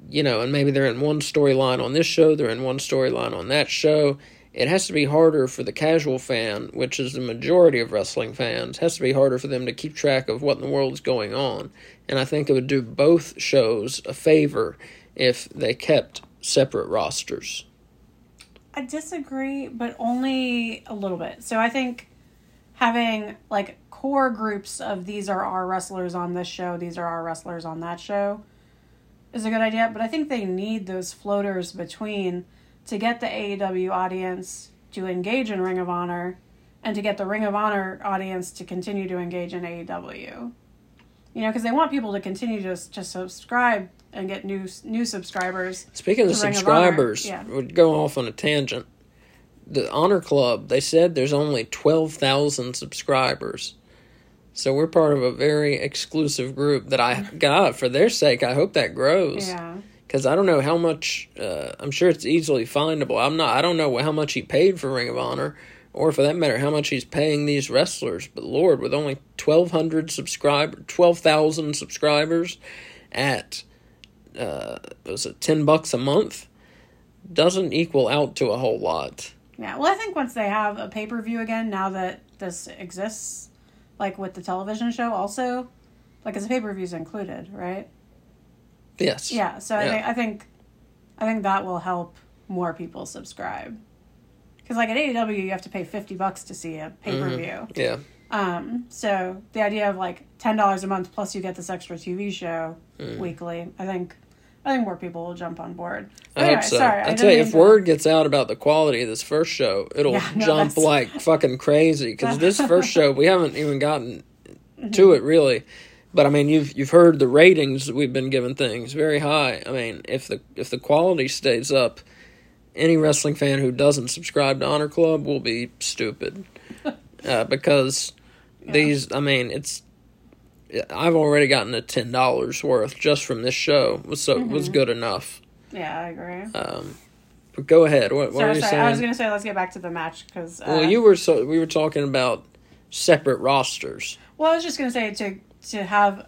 [SPEAKER 1] you know, and maybe they're in one storyline on this show, they're in one storyline on that show, it has to be harder for the casual fan, which is the majority of wrestling fans, has to be harder for them to keep track of what in the world is going on. And I think it would do both shows a favor if they kept separate rosters.
[SPEAKER 2] I disagree, but only a little bit. So I think having like core groups of these are our wrestlers on this show, these are our wrestlers on that show is a good idea, but I think they need those floaters between to get the AEW audience to engage in Ring of Honor and to get the Ring of Honor audience to continue to engage in AEW. You know, because they want people to continue to to subscribe and get new new subscribers.
[SPEAKER 1] Speaking of
[SPEAKER 2] of
[SPEAKER 1] subscribers,
[SPEAKER 2] Honor. Yeah.
[SPEAKER 1] we're going off on a tangent. The Honor Club, they said there's only 12,000 subscribers. So we're part of a very exclusive group that I got for their sake. I hope that grows.
[SPEAKER 2] Yeah.
[SPEAKER 1] Because I don't know how much. Uh, I'm sure it's easily findable. I'm not. I don't know how much he paid for Ring of Honor, or for that matter, how much he's paying these wrestlers. But Lord, with only 1,200 subscribers, 12,000 subscribers, at uh, was it 10 bucks a month, doesn't equal out to a whole lot.
[SPEAKER 2] Yeah. Well, I think once they have a pay per view again, now that this exists, like with the television show, also, like as a pay per view is included, right?
[SPEAKER 1] Yes.
[SPEAKER 2] Yeah. So I
[SPEAKER 1] Yeah.
[SPEAKER 2] think I think I think that will help more people subscribe. Because like at AEW, you have to pay fifty bucks to see a pay per view.
[SPEAKER 1] Yeah.
[SPEAKER 2] Um, so the idea of like ten dollars a month plus you get this extra TV show
[SPEAKER 1] Mm.
[SPEAKER 2] weekly, I think I think more people will jump on board.
[SPEAKER 1] I
[SPEAKER 2] Anyway,
[SPEAKER 1] hope so.
[SPEAKER 2] Sorry,
[SPEAKER 1] I
[SPEAKER 2] didn't
[SPEAKER 1] tell you, if word gets out about the quality of this first show, it'll
[SPEAKER 2] Yeah, no,
[SPEAKER 1] jump
[SPEAKER 2] that's-
[SPEAKER 1] like fucking crazy. Because this first show, we haven't even gotten
[SPEAKER 2] Mm-hmm.
[SPEAKER 1] to it really. But I mean, you've you've heard the ratings that we've been giving things very high. I mean, if the if the quality stays up, any wrestling fan who doesn't subscribe to Honor Club will be stupid, uh, because these. I mean, it's. I've already gotten a ten dollars worth just from this show, Was so
[SPEAKER 2] Mm-hmm.
[SPEAKER 1] was good enough.
[SPEAKER 2] Yeah, I agree.
[SPEAKER 1] Um, but go ahead. What, what you
[SPEAKER 2] sorry.
[SPEAKER 1] saying?
[SPEAKER 2] I was gonna say let's get back to the match because. Uh,
[SPEAKER 1] well, you were so we were talking about separate rosters.
[SPEAKER 2] Well, I was just gonna say to to have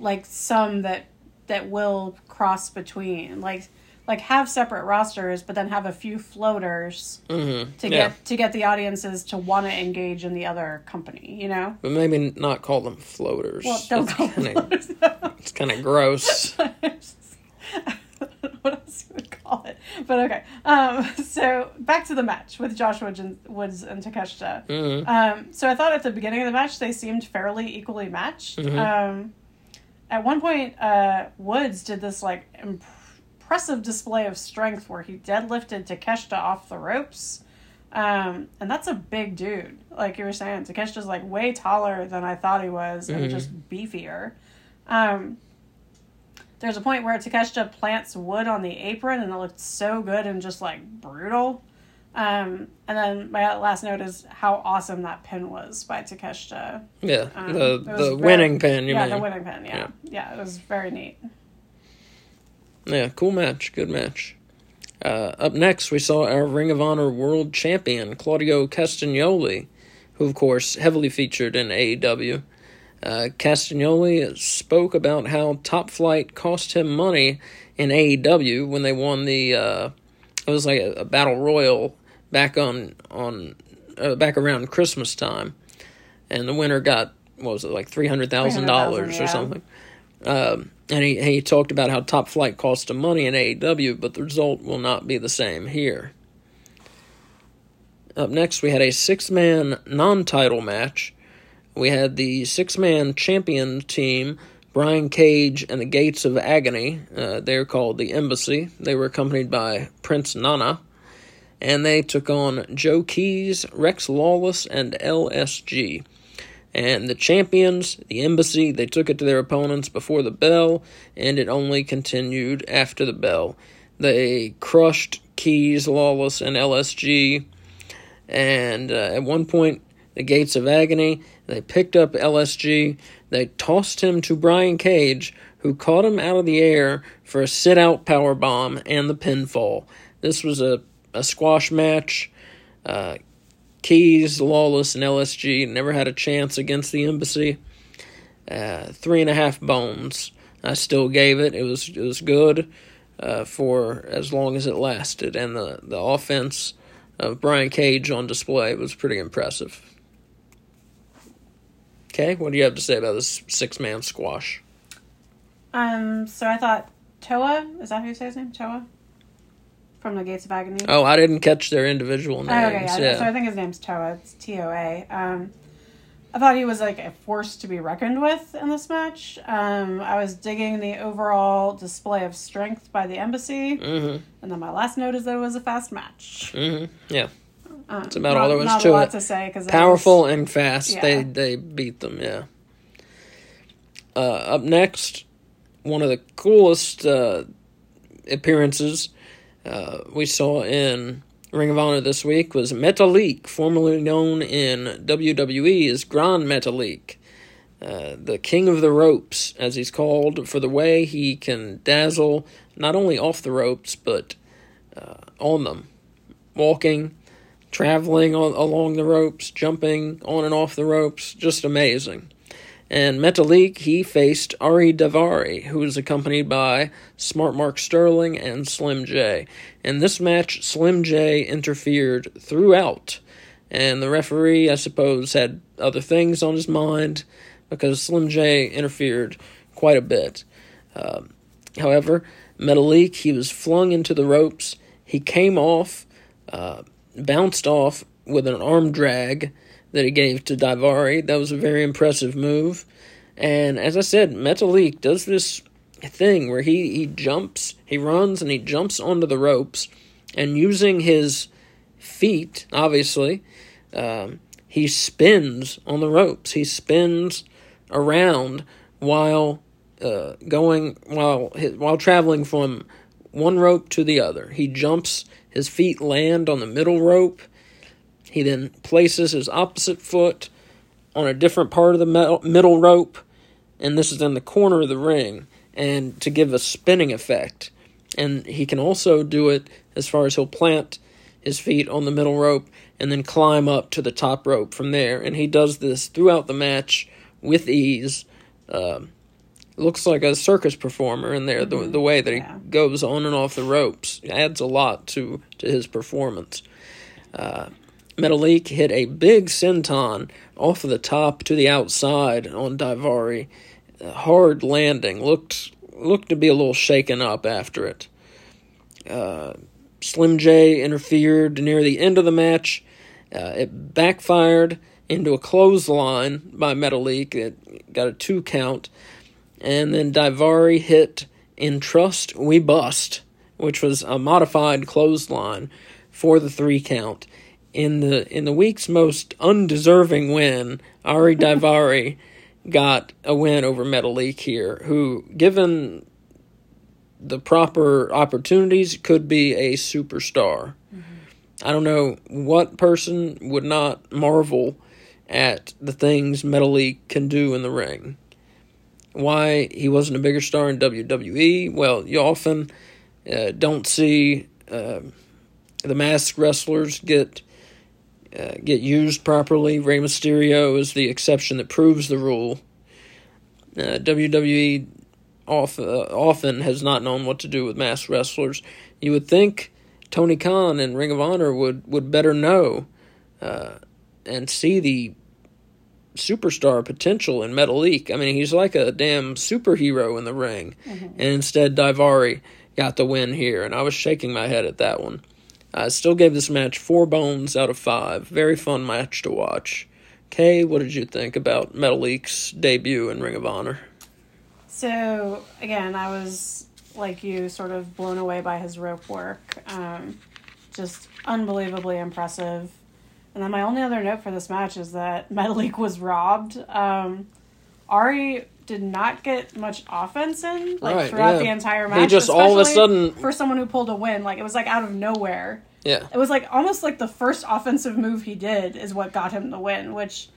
[SPEAKER 2] like some that that will cross between like like have separate rosters, but then have a few floaters
[SPEAKER 1] Mm-hmm.
[SPEAKER 2] to
[SPEAKER 1] yeah,
[SPEAKER 2] get to get the audiences to want to engage in the other company. You know.
[SPEAKER 1] but maybe not call them floaters.
[SPEAKER 2] Well, don't
[SPEAKER 1] That's
[SPEAKER 2] call
[SPEAKER 1] kinda-
[SPEAKER 2] floaters.
[SPEAKER 1] It's kind of gross.
[SPEAKER 2] what else you would call it? But okay. Um, so back to the match with Joshua Woods and, Woods and Takeshita.
[SPEAKER 1] Mhm.
[SPEAKER 2] Um, so I thought at the beginning of the match they seemed fairly equally matched.
[SPEAKER 1] Mhm.
[SPEAKER 2] Um, at one point, uh, Woods did this like imp- impressive display of strength where he deadlifted Takeshita off the ropes. Um, and that's a big dude. Like you were saying, Takeshita's like way taller than I thought he was and
[SPEAKER 1] Mhm.
[SPEAKER 2] just beefier. Um, there's a point where Takeshita plants wood on the apron and it looked so good and just like brutal. Um, and then my last note is how awesome that pin was by Takeshita.
[SPEAKER 1] Yeah,
[SPEAKER 2] Um,
[SPEAKER 1] the the
[SPEAKER 2] very-
[SPEAKER 1] winning pin. You
[SPEAKER 2] yeah,
[SPEAKER 1] mean?
[SPEAKER 2] the winning pin. Yeah. yeah, it was very neat.
[SPEAKER 1] Yeah, cool match. Good match. Uh, up next, we saw our Ring of Honor World Champion, Claudio Castagnoli, who, of course, heavily featured in AEW. Uh, Castagnoli spoke about how Top Flight cost him money in AEW when they won the. Uh, it was like a, a battle royal back on on uh, back around Christmas time, and the winner got what was it like three hundred thousand dollars
[SPEAKER 2] 300,000,
[SPEAKER 1] or something. Um, and he, he talked about how Top Flight cost him money in AEW, but the result will not be the same here. Up next, we had a six man non title match. We had the six man champion team, Brian Cage and the Gates of Agony. Uh, they're called the Embassy. They were accompanied by Prince Nana. And they took on Joe Keys, Rex Lawless, and LSG. And the champions, the embassy, they took it to their opponents before the bell, and it only continued after the bell. They crushed Keys, Lawless, and LSG. And uh, at one point, the Gates of Agony, they picked up LSG, they tossed him to Brian Cage, who caught him out of the air for a sit out power bomb and the pinfall. This was a, a squash match. Uh, Keys, Lawless, and LSG never had a chance against the Embassy. Uh, three and a half bones. I still gave it. It was it was good uh, for as long as it lasted, and the the offense of Brian Cage on display was pretty impressive. Okay, what do you have to say about this six man squash?
[SPEAKER 2] Um, so I thought Toa, is that how you say his name? Toa? From the Gates of Agony?
[SPEAKER 1] Oh, I didn't catch their individual names.
[SPEAKER 2] Oh, okay, yeah.
[SPEAKER 1] yeah.
[SPEAKER 2] So I think his name's Toa. It's T O A. Um, I thought he was like a force to be reckoned with in this match. Um, I was digging the overall display of strength by the embassy,
[SPEAKER 1] Mm-hmm.
[SPEAKER 2] and then my last note is that it was a fast match.
[SPEAKER 1] Mm-hmm. Yeah.
[SPEAKER 2] Um,
[SPEAKER 1] That's about
[SPEAKER 2] not,
[SPEAKER 1] all there was
[SPEAKER 2] not
[SPEAKER 1] to
[SPEAKER 2] a lot
[SPEAKER 1] it.
[SPEAKER 2] to say because
[SPEAKER 1] Powerful and fast.
[SPEAKER 2] Yeah.
[SPEAKER 1] They they beat them. Yeah. Uh, up next, one of the coolest uh, appearances uh, we saw in Ring of Honor this week was Metalik, formerly known in WWE as Grand Metalik. Uh, the king of the ropes, as he's called, for the way he can dazzle not only off the ropes but uh, on them, walking, traveling on, along the ropes, jumping on and off the ropes, just amazing. And Metalik, he faced Ari Daivari, who was accompanied by Smart Mark Sterling and Slim J. In this match, Slim J interfered throughout, and the referee, I suppose, had other things on his mind because Slim J interfered quite a bit. Um, however, Metalik, he was flung into the ropes. He came off, uh, bounced off with an arm drag that he gave to Daivari. That was a very impressive move. And as I said, Metalik does this thing where he, he jumps, he runs, and he jumps onto the ropes, and using his feet, obviously, um, he spins on the ropes. He spins around while uh, going while while traveling from one rope to the other. He jumps. His feet land on the middle rope. He then places his opposite foot on a different part of the middle rope, and this is in the corner of the ring, and to give a spinning effect. And he can also do it as far as he'll plant his feet on the middle rope and then climb up to the top rope from there. And he does this throughout the match with ease. Um, looks like a circus performer in there. The the way that
[SPEAKER 2] Yeah.
[SPEAKER 1] he goes on and off the ropes adds a lot to to his performance. Uh, Metalik hit a big senton off of the top to the outside on Daivari. A hard landing. Looked looked to be a little shaken up after it. Uh, Slim J interfered near the end of the match. Uh, it backfired into a clothesline by Metalik. It got a two count. And then Daivari hit In Trust We Bust, which was a modified clothesline for the three count. In the in the week's most undeserving win, Ari Daivari got a win over Metalik here, who, given the proper opportunities, could be a superstar. Mm-hmm. I don't know what person would not marvel at the things Metalik can do in the ring. Why he wasn't a bigger star in WWE? Well, you often uh, don't see uh, the masked wrestlers get uh, get used properly. Rey Mysterio is the exception that proves the rule. Uh, WWE off, uh, often has not known what to do with masked wrestlers. You would think Tony Khan and Ring of Honor would, would better know uh, and see the superstar potential in Metalik. I mean, he's like a damn superhero in the ring. And instead, Daivari got the win here, and I was shaking my head at that one. I still gave this match four bones out of five. Very fun match to watch. Kay, what did you think about Metalik's debut in Ring of Honor?
[SPEAKER 2] So again, I was like you, sort of blown away by his rope work. Um, just unbelievably impressive. And then my only other note for this match is that Metalik was robbed. Um, Ari did not get much offense in like
[SPEAKER 1] Right,
[SPEAKER 2] throughout
[SPEAKER 1] yeah.
[SPEAKER 2] the entire match.
[SPEAKER 1] just all of a sudden-
[SPEAKER 2] for someone who pulled a win, like it was like out of nowhere.
[SPEAKER 1] Yeah.
[SPEAKER 2] It was like almost like the first offensive move he did is what got him the win, which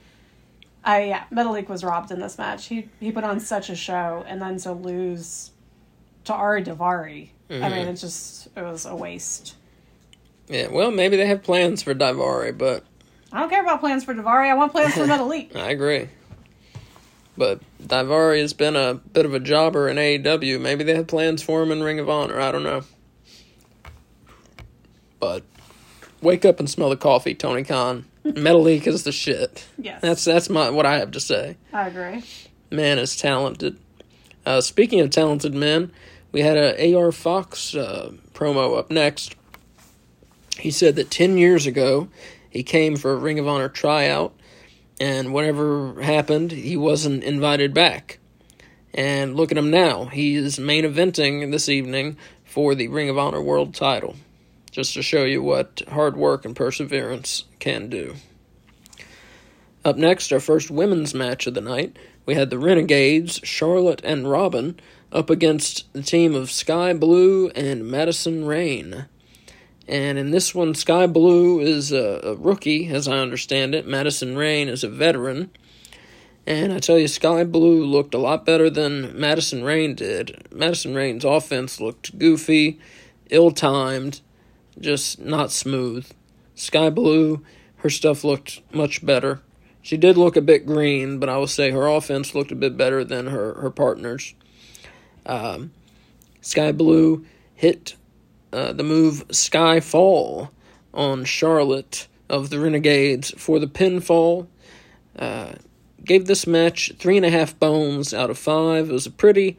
[SPEAKER 2] I yeah, Metalik was robbed in this match. He he put on such a show and then to lose to Ari Daivari. I
[SPEAKER 1] Mm-hmm.
[SPEAKER 2] mean, it just it was a waste.
[SPEAKER 1] Yeah, well, maybe they have plans for Daivari, but
[SPEAKER 2] I don't care about plans for Daivari. I want plans for Metalik.
[SPEAKER 1] I agree. But Daivari has been a bit of a jobber in AEW. Maybe they have plans for him in Ring of Honor. I don't know. But wake up and smell the coffee, Tony Khan. Metalik is the shit.
[SPEAKER 2] Yes.
[SPEAKER 1] That's that's my what I have to say.
[SPEAKER 2] I agree.
[SPEAKER 1] Man is talented. Uh, speaking of talented men, we had a AR Fox uh, promo up next. He said that ten years ago he came for a Ring of Honor tryout, and whatever happened, he wasn't invited back. And look at him now. He is main eventing this evening for the Ring of Honor World title. Just to show you what hard work and perseverance can do. Up next, our first women's match of the night, we had the Renegades, Charlotte and Robyn, up against the team of Sky Blue and Madison Rayne. And in this one, Sky Blue is a, a rookie, as I understand it. Madison Rayne is a veteran. And I tell you, Sky Blue looked a lot better than Madison Rayne did. Madison Rayne's offense looked goofy, ill timed, just not smooth. Sky Blue, her stuff looked much better. She did look a bit green, but I will say her offense looked a bit better than her, her partners. Um, Sky Blue hit uh, the move Skyfall on Charlotte of the Renegades for the pinfall. Uh, gave this match three and a half bones out of five. It was a pretty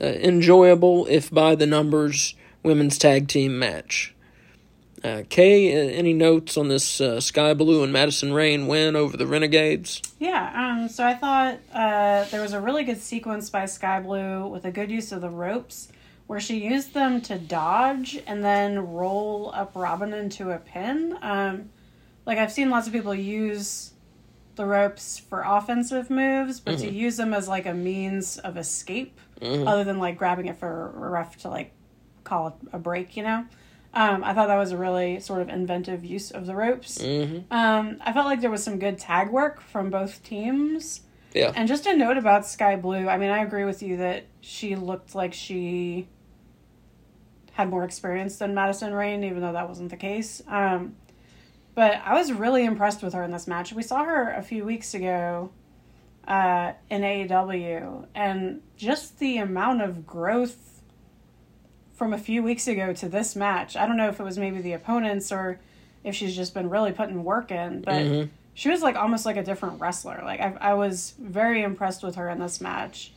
[SPEAKER 1] uh, enjoyable, if by the numbers, women's tag team match. Uh, Kay, uh, any notes on this uh, Sky Blue and Madison Rayne win over the Renegades?
[SPEAKER 2] Yeah, um, so I thought uh, there was a really good sequence by Sky Blue with a good use of the ropes where she used them to dodge and then roll up Robyn into a pin. Um, like I've seen lots of people use the ropes for offensive moves, but to use them as like a means of escape, other than like grabbing it for a ref to like call a break, you know. Um, I thought that was a really sort of inventive use of the ropes.
[SPEAKER 1] Mm-hmm.
[SPEAKER 2] Um, I felt like there was some good tag work from both teams.
[SPEAKER 1] Yeah.
[SPEAKER 2] And just a note about Sky Blue. I mean, I agree with you that she looked like she had more experience than Madison Rayne, even though that wasn't the case. Um, but I was really impressed with her in this match. We saw her a few weeks ago uh, in AEW, and just the amount of growth from a few weeks ago to this match. I don't know if it was maybe the opponents or if she's just been really putting work in, but
[SPEAKER 1] Mhm.
[SPEAKER 2] she was like almost like a different wrestler. Like I, I was very impressed with her in this match.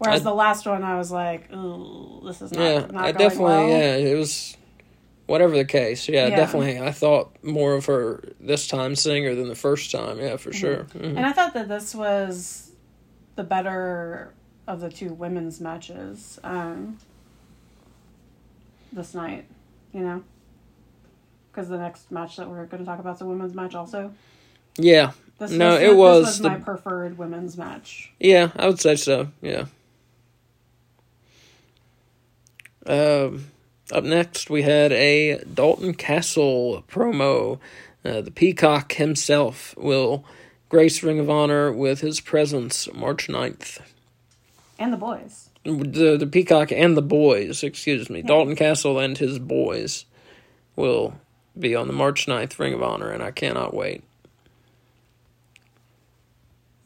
[SPEAKER 2] Whereas
[SPEAKER 1] I-
[SPEAKER 2] the last one, I was like, "Ooh, this is not
[SPEAKER 1] yeah,
[SPEAKER 2] not
[SPEAKER 1] I
[SPEAKER 2] going
[SPEAKER 1] definitely,
[SPEAKER 2] well."
[SPEAKER 1] yeah, it was whatever the case. Yeah,
[SPEAKER 2] Yeah.
[SPEAKER 1] definitely. I thought more of her this time singer than the first time. Yeah, for sure. Mhm.
[SPEAKER 2] And I thought that this was the better of the two women's matches um, this night, you know? Because the next match that we're going to talk about is a women's match also.
[SPEAKER 1] Yeah,
[SPEAKER 2] This,
[SPEAKER 1] No,
[SPEAKER 2] this,
[SPEAKER 1] it
[SPEAKER 2] this
[SPEAKER 1] was
[SPEAKER 2] was
[SPEAKER 1] the-
[SPEAKER 2] my preferred women's match.
[SPEAKER 1] yeah, I would say so. Yeah. Um, up next, we had a Dalton Castle promo. Uh, the Peacock himself will grace Ring of Honor with his presence March 9th.
[SPEAKER 2] And the boys.
[SPEAKER 1] the the Peacock and the boys, excuse me, Dalton Castle and his boys will be on the March 9th Ring of Honor, and I cannot wait.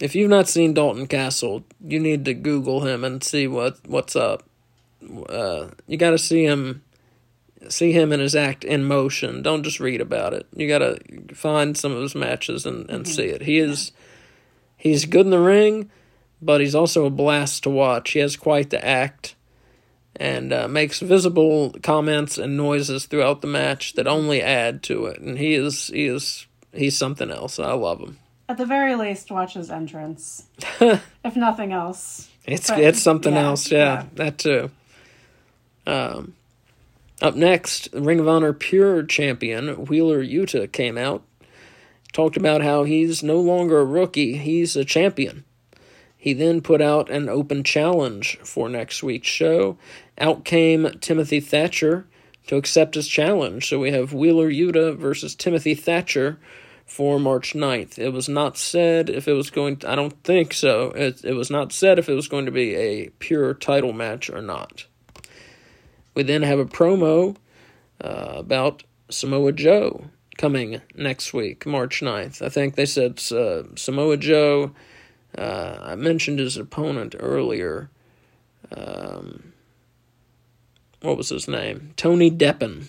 [SPEAKER 1] If you've not seen Dalton Castle, you need to Google him and see what what's up. Uh, you got to see him, see him in his act in motion. Don't just read about it. You got to find some of his matches and, and see it. He is, he's good in the ring but he's also a blast to watch. He has quite the act and uh, makes visible comments and noises throughout the match that only add to it. And he is he is he's something else. I love him.
[SPEAKER 2] At the very least, watch his entrance. if nothing else.
[SPEAKER 1] It's
[SPEAKER 2] But,
[SPEAKER 1] it's something
[SPEAKER 2] yeah,
[SPEAKER 1] else. Yeah,
[SPEAKER 2] yeah.
[SPEAKER 1] that too. Um, up next, Ring of Honor Pure Champion Wheeler Yuta came out. Talked about how he's no longer a rookie; he's a champion. He then put out an open challenge for next week's show. Out came Timothy Thatcher to accept his challenge. So we have Wheeler Yuta versus Timothy Thatcher for March 9th. It was not said if it was going to, I don't think so. It, it was not said if it was going to be a pure title match or not. We then have a promo uh, about Samoa Joe coming next week, March 9th. I think they said uh, Samoa Joe. Uh, I mentioned his opponent earlier. Um, what was his name? Tony Deppen.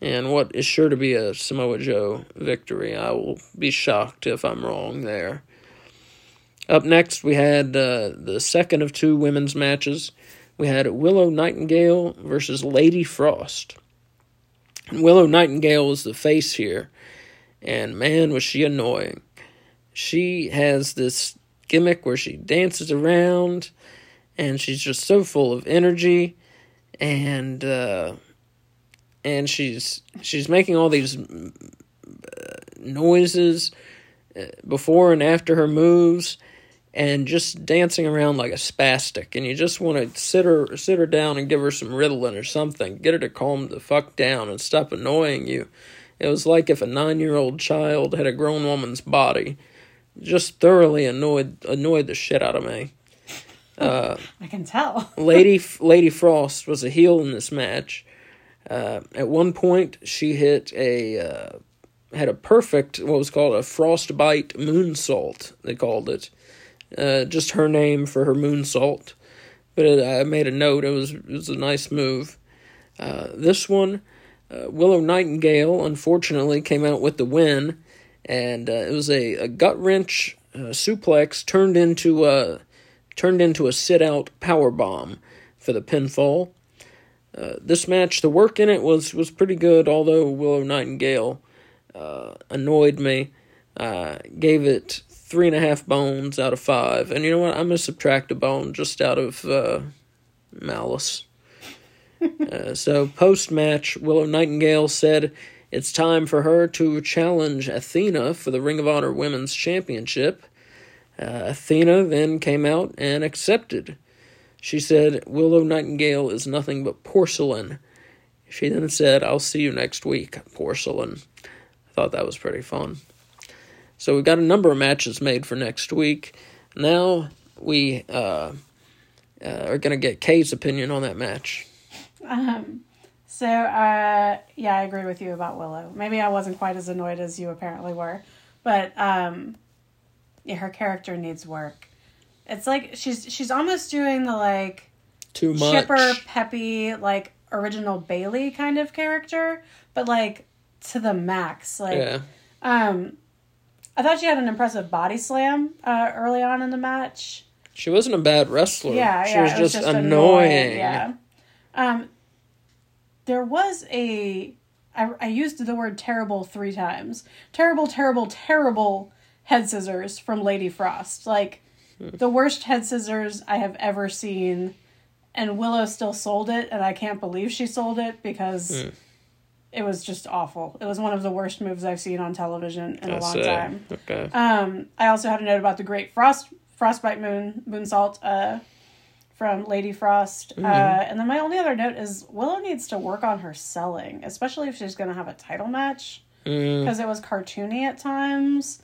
[SPEAKER 1] and what is sure to be a Samoa Joe victory. I will be shocked if I'm wrong there. Up next, we had uh, the second of two women's matches. We had Willow Nightingale versus Lady Frost. And Willow Nightingale was the face here, and man, was she annoying. She has this gimmick where she dances around, and she's just so full of energy, and uh, and she's she's making all these uh, noises uh, before and after her moves and just dancing around like a spastic and you just want to sit her sit her down and give her some Ritalin or something get her to calm the fuck down and stop annoying you it was like if a 9-year-old child had a grown woman's body just thoroughly annoyed annoyed the shit out of me
[SPEAKER 2] uh, I can tell.
[SPEAKER 1] Lady Lady Frost was a heel in this match. Uh, at one point, she hit a uh, had a perfect what was called a frostbite moonsault. They called it uh, just her name for her moonsault. But it, I made a note. It was it was a nice move. Uh, this one, uh, Willow Nightingale, unfortunately came out with the win, and uh, it was a, a gut wrench suplex turned into a turned into a sit out power bomb for the pinfall. Uh, this match, the work in it was was pretty good, although Willow Nightingale uh, annoyed me. Uh, gave it three and a half bones out of five, and you know what? I'm gonna subtract a bone just out of uh, malice. Uh, so post match, Willow Nightingale said it's time for her to challenge Athena for the Ring of Honor Women's Championship. Uh, Athena then came out and accepted. She said, Willow Nightingale is nothing but porcelain. She then said, I'll see you next week, porcelain. I thought that was pretty fun. So we've got a number of matches made for next week. Now we uh, uh, are going to get Kay's opinion on that match.
[SPEAKER 2] Um, so, uh, yeah, I agree with you about Willow. Maybe I wasn't quite as annoyed as you apparently were. But um, yeah, her character needs work. It's like she's she's almost doing the like
[SPEAKER 1] too much
[SPEAKER 2] chipper, peppy, like original Bayley kind of character, but like to the max. Like, yeah. um, I thought she had an impressive body slam uh, early on in the match.
[SPEAKER 1] She wasn't a bad wrestler.
[SPEAKER 2] Yeah,
[SPEAKER 1] she
[SPEAKER 2] yeah,
[SPEAKER 1] was, just,
[SPEAKER 2] was
[SPEAKER 1] just annoying.
[SPEAKER 2] annoying. Yeah. Um, there was a. I, I used the word terrible three times. Terrible, terrible, terrible head scissors from Lady Frost. Like hmm. the worst head scissors I have ever seen. And Willow still sold it, and I can't believe she sold it because hmm. It was just awful. It was one of the worst moves I've seen on television in a long time.
[SPEAKER 1] Okay.
[SPEAKER 2] Um, I also had a note about the Great Frost Frostbite Moon Moonsault uh, from Lady Frost. Mm-hmm. Uh, and then my only other note is Willow needs to work on her selling, especially if she's going to have a title match because mm. it was cartoony at times.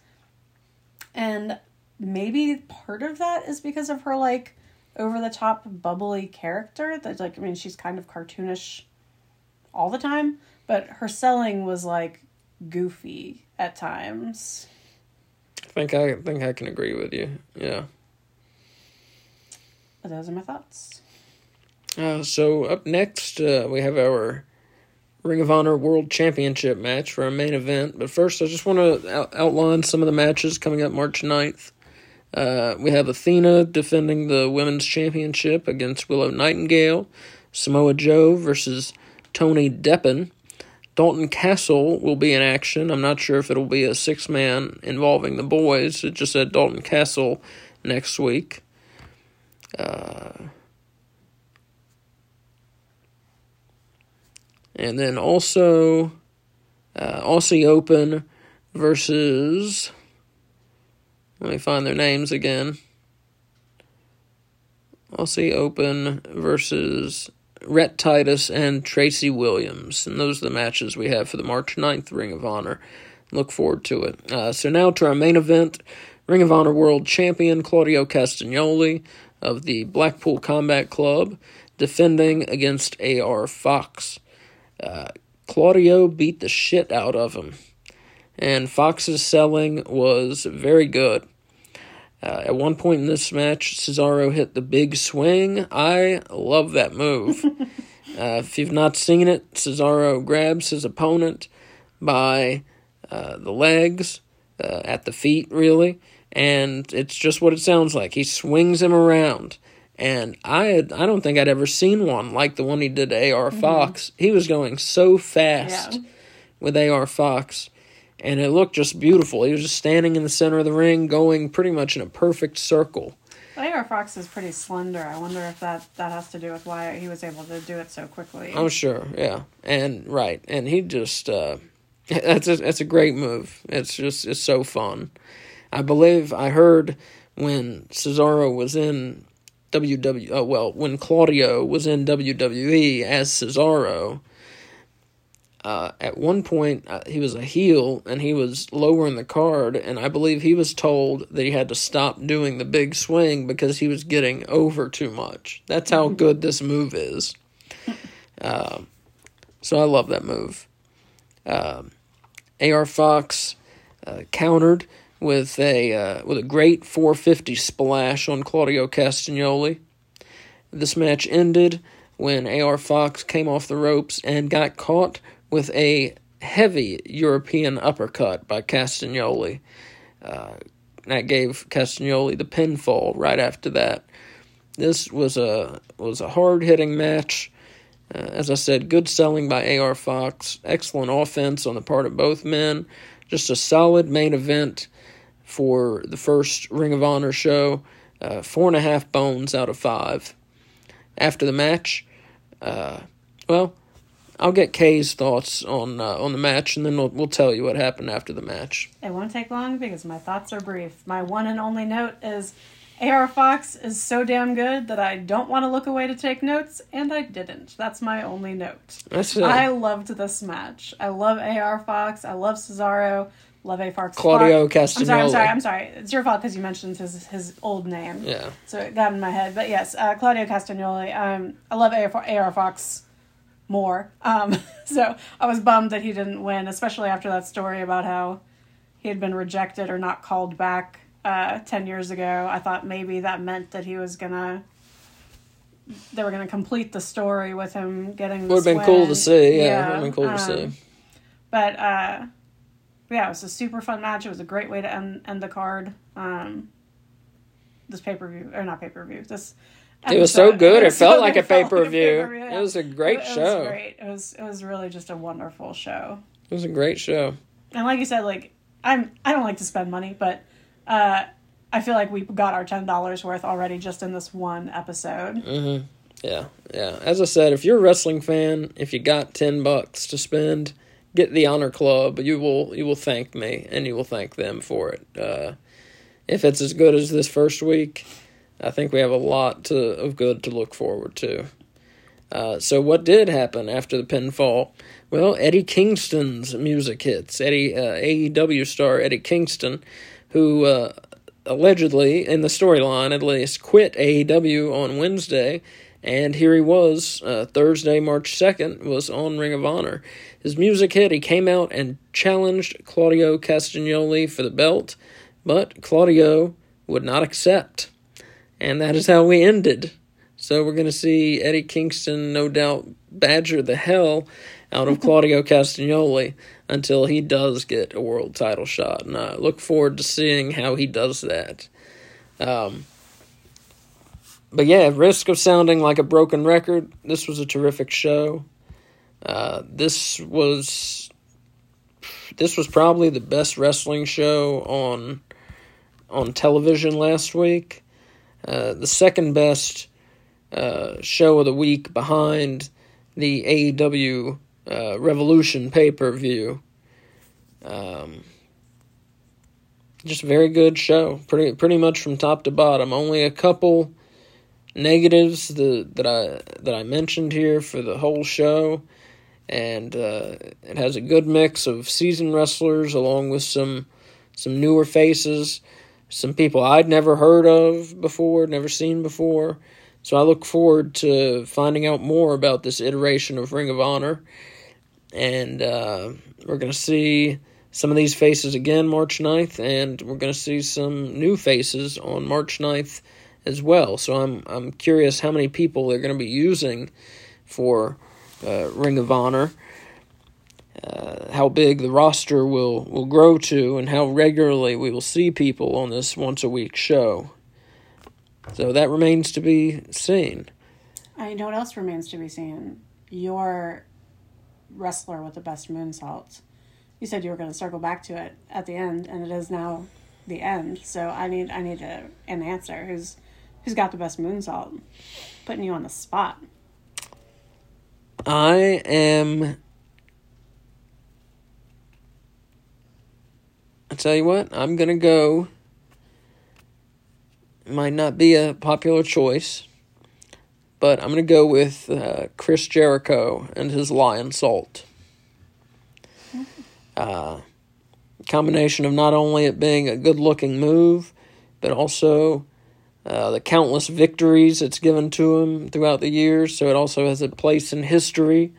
[SPEAKER 2] And maybe part of that is because of her like over the top bubbly character that like I mean she's kind of cartoonish all the time, but her selling was like goofy at times.
[SPEAKER 1] I think I think I can agree with you. Yeah.
[SPEAKER 2] But those are my thoughts.
[SPEAKER 1] Uh, so up next, uh, we have our Ring of Honor World Championship match for our main event. But first, I just want to out- outline some of the matches coming up March 9th. Uh, we have Athena defending the Women's Championship against Willow Nightingale. Samoa Joe versus Tony Deppen. Dalton Castle will be in action. I'm not sure if it'll be a six man involving the boys. It just said Dalton Castle next week. Uh, And then also uh, Aussie Open versus. Let me find their names again. Aussie Open versus Rhett Titus and Tracy Williams. And those are the matches we have for the March 9th Ring of Honor. Look forward to it. Uh, so now to our main event Ring of Honor World Champion Claudio Castagnoli of the Blackpool Combat Club defending against AR Fox. Uh, Claudio beat the shit out of him, and Fox's selling was very good. Uh, at one point in this match, Cesaro hit the big swing. I love that move. Uh, if you've not seen it, Cesaro grabs his opponent by uh, the legs, uh, at the feet, really, and it's just what it sounds like. He swings him around. And I had, I don't think I'd ever seen one like the one he did to AR Fox. He was going so fast
[SPEAKER 2] Yeah.
[SPEAKER 1] with AR Fox, and it looked just beautiful. He was just standing in the center of the ring, going pretty much in a perfect circle.
[SPEAKER 2] AR Fox is pretty slender. I wonder if that, that has to do with why he was able to do it so quickly.
[SPEAKER 1] I'm sure, yeah, and right, and he just uh, that's a that's a great move. It's just it's so fun. I believe I heard when Cesaro was in WWE. Oh, well, when Claudio was in WWE as Cesaro. Uh, at one point, uh, he was a heel and he was lower in the card, and I believe he was told that he had to stop doing the big swing because he was getting over too much. That's how good this move is. Uh, so I love that move. Um, AR Fox uh, countered with a uh, with a great 450 splash on Claudio Castagnoli. This match ended when AR Fox came off the ropes and got caught with a heavy European uppercut by Castagnoli. Uh, that gave Castagnoli the pinfall right after that. This was a was a hard hitting match. Uh, as I said, good selling by AR Fox, excellent offense on the part of both men. Just a solid main event for the first Ring of Honor show. Uh, four and a half bones out of five. After the match, uh, well, I'll get Kay's thoughts on uh, on the match, and then we'll, we'll tell you what happened after the match.
[SPEAKER 2] It won't take long because my thoughts are brief. My one and only note is AR Fox is so damn good that I don't want to look away to take notes, and I didn't. That's my only note.
[SPEAKER 1] That's it.
[SPEAKER 2] I loved this match. I love AR Fox. I love Cesaro. Love A Fox.
[SPEAKER 1] Claudio
[SPEAKER 2] Fox. I'm sorry. I'm sorry. I'm sorry. It's your fault because you mentioned his his old name.
[SPEAKER 1] Yeah.
[SPEAKER 2] So it got in my head. But yes, uh, Claudio Castagnoli. Um, I love AR, AR Fox more. Um, so I was bummed that he didn't win, especially after that story about how he had been rejected or not called back uh, 10 years ago. I thought maybe that meant that he was going to. They were going to complete the story with him getting.
[SPEAKER 1] Would have been cool to see. Yeah, would have been cool to
[SPEAKER 2] um,
[SPEAKER 1] see.
[SPEAKER 2] But uh, yeah, it was a super fun match. It was a great way to end end the card. Um, this pay per view or not pay per view. This
[SPEAKER 1] It was so good. It
[SPEAKER 2] was
[SPEAKER 1] felt like a
[SPEAKER 2] It like
[SPEAKER 1] pay-per-view.
[SPEAKER 2] pay-per-view,
[SPEAKER 1] It was a great
[SPEAKER 2] It-
[SPEAKER 1] show.
[SPEAKER 2] It was great. It was it was really just a wonderful show.
[SPEAKER 1] It was a great show.
[SPEAKER 2] And like you said, like I'm I don't like to spend money, but uh, I feel like we got our ten dollars worth already just in this one episode.
[SPEAKER 1] Mm-hmm. Yeah, yeah. As I said, if you're a wrestling fan, if you got ten bucks to spend, get the Honor Club. You will you will thank me, and you will thank them for it. Uh, if it's as good as this first week, I think we have a lot to of good to look forward to. Uh, so what did happen after the pinfall? Well, Eddie Kingston's music hits. Eddie uh, AEW star Eddie Kingston, who uh, allegedly, in the storyline at least, quit AEW on Wednesday, and here he was uh, Thursday, March second, was on Ring of Honor. His music hit. He came out and challenged Claudio Castagnoli for the belt, but Claudio would not accept, and that is how we ended. So we're going to see Eddie Kingston, no doubt, badger the hell out of Claudio Castagnoli until he does get a world title shot. And I look forward to seeing how he does that. Um, but yeah, at risk of sounding like a broken record, this was a terrific show. Uh, this was this was probably the best wrestling show on on television last week. Uh, the second best uh, show of the week behind the AEW uh, Revolution pay per view. Um, just very good show, pretty pretty much from top to bottom. Only a couple negatives the, that I that I mentioned here for the whole show, and uh, it has a good mix of seasoned wrestlers along with some some newer faces, some people I'd never heard of before, never seen before. So I look forward to finding out more about this iteration of Ring of Honor. And uh, we're going to see some of these faces again March 9th, and we're going to see some new faces on March 9th as well. So I'm I'm curious how many people they're going to be using for uh, Ring of Honor. Uh, how big the roster will, will grow to, and how regularly we will see people on this once a week show. So that remains to be seen.
[SPEAKER 2] I know what else remains to be seen. Your wrestler with the best moonsault. You said you were going to circle back to it at the end, and it is now the end. So I need I need a, an answer. Who's who's got the best moonsault? Putting you on the spot.
[SPEAKER 1] I am. I tell you what, I'm gonna go. Might not be a popular choice, but I'm gonna go with uh, Chris Jericho and his Lionsault. Uh, combination of not only it being a good looking move, but also uh, the countless victories it's given to him throughout the years. So it also has a place in history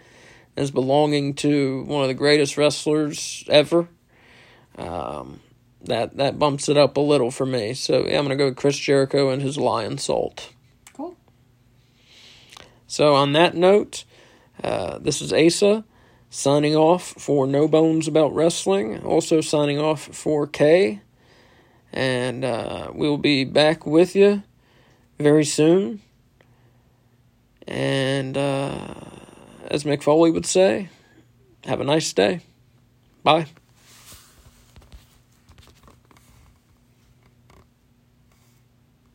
[SPEAKER 1] as belonging to one of the greatest wrestlers ever. Um, that that bumps it up a little for me. So yeah, I'm gonna go with Chris Jericho and his Lionsault.
[SPEAKER 2] Cool.
[SPEAKER 1] So on that note, uh, this is Asa signing off for No Bones About Wrestling. Also signing off for Kay, And uh, we'll be back with you very soon. And uh, as Mick Foley would say, have a nice day. Bye.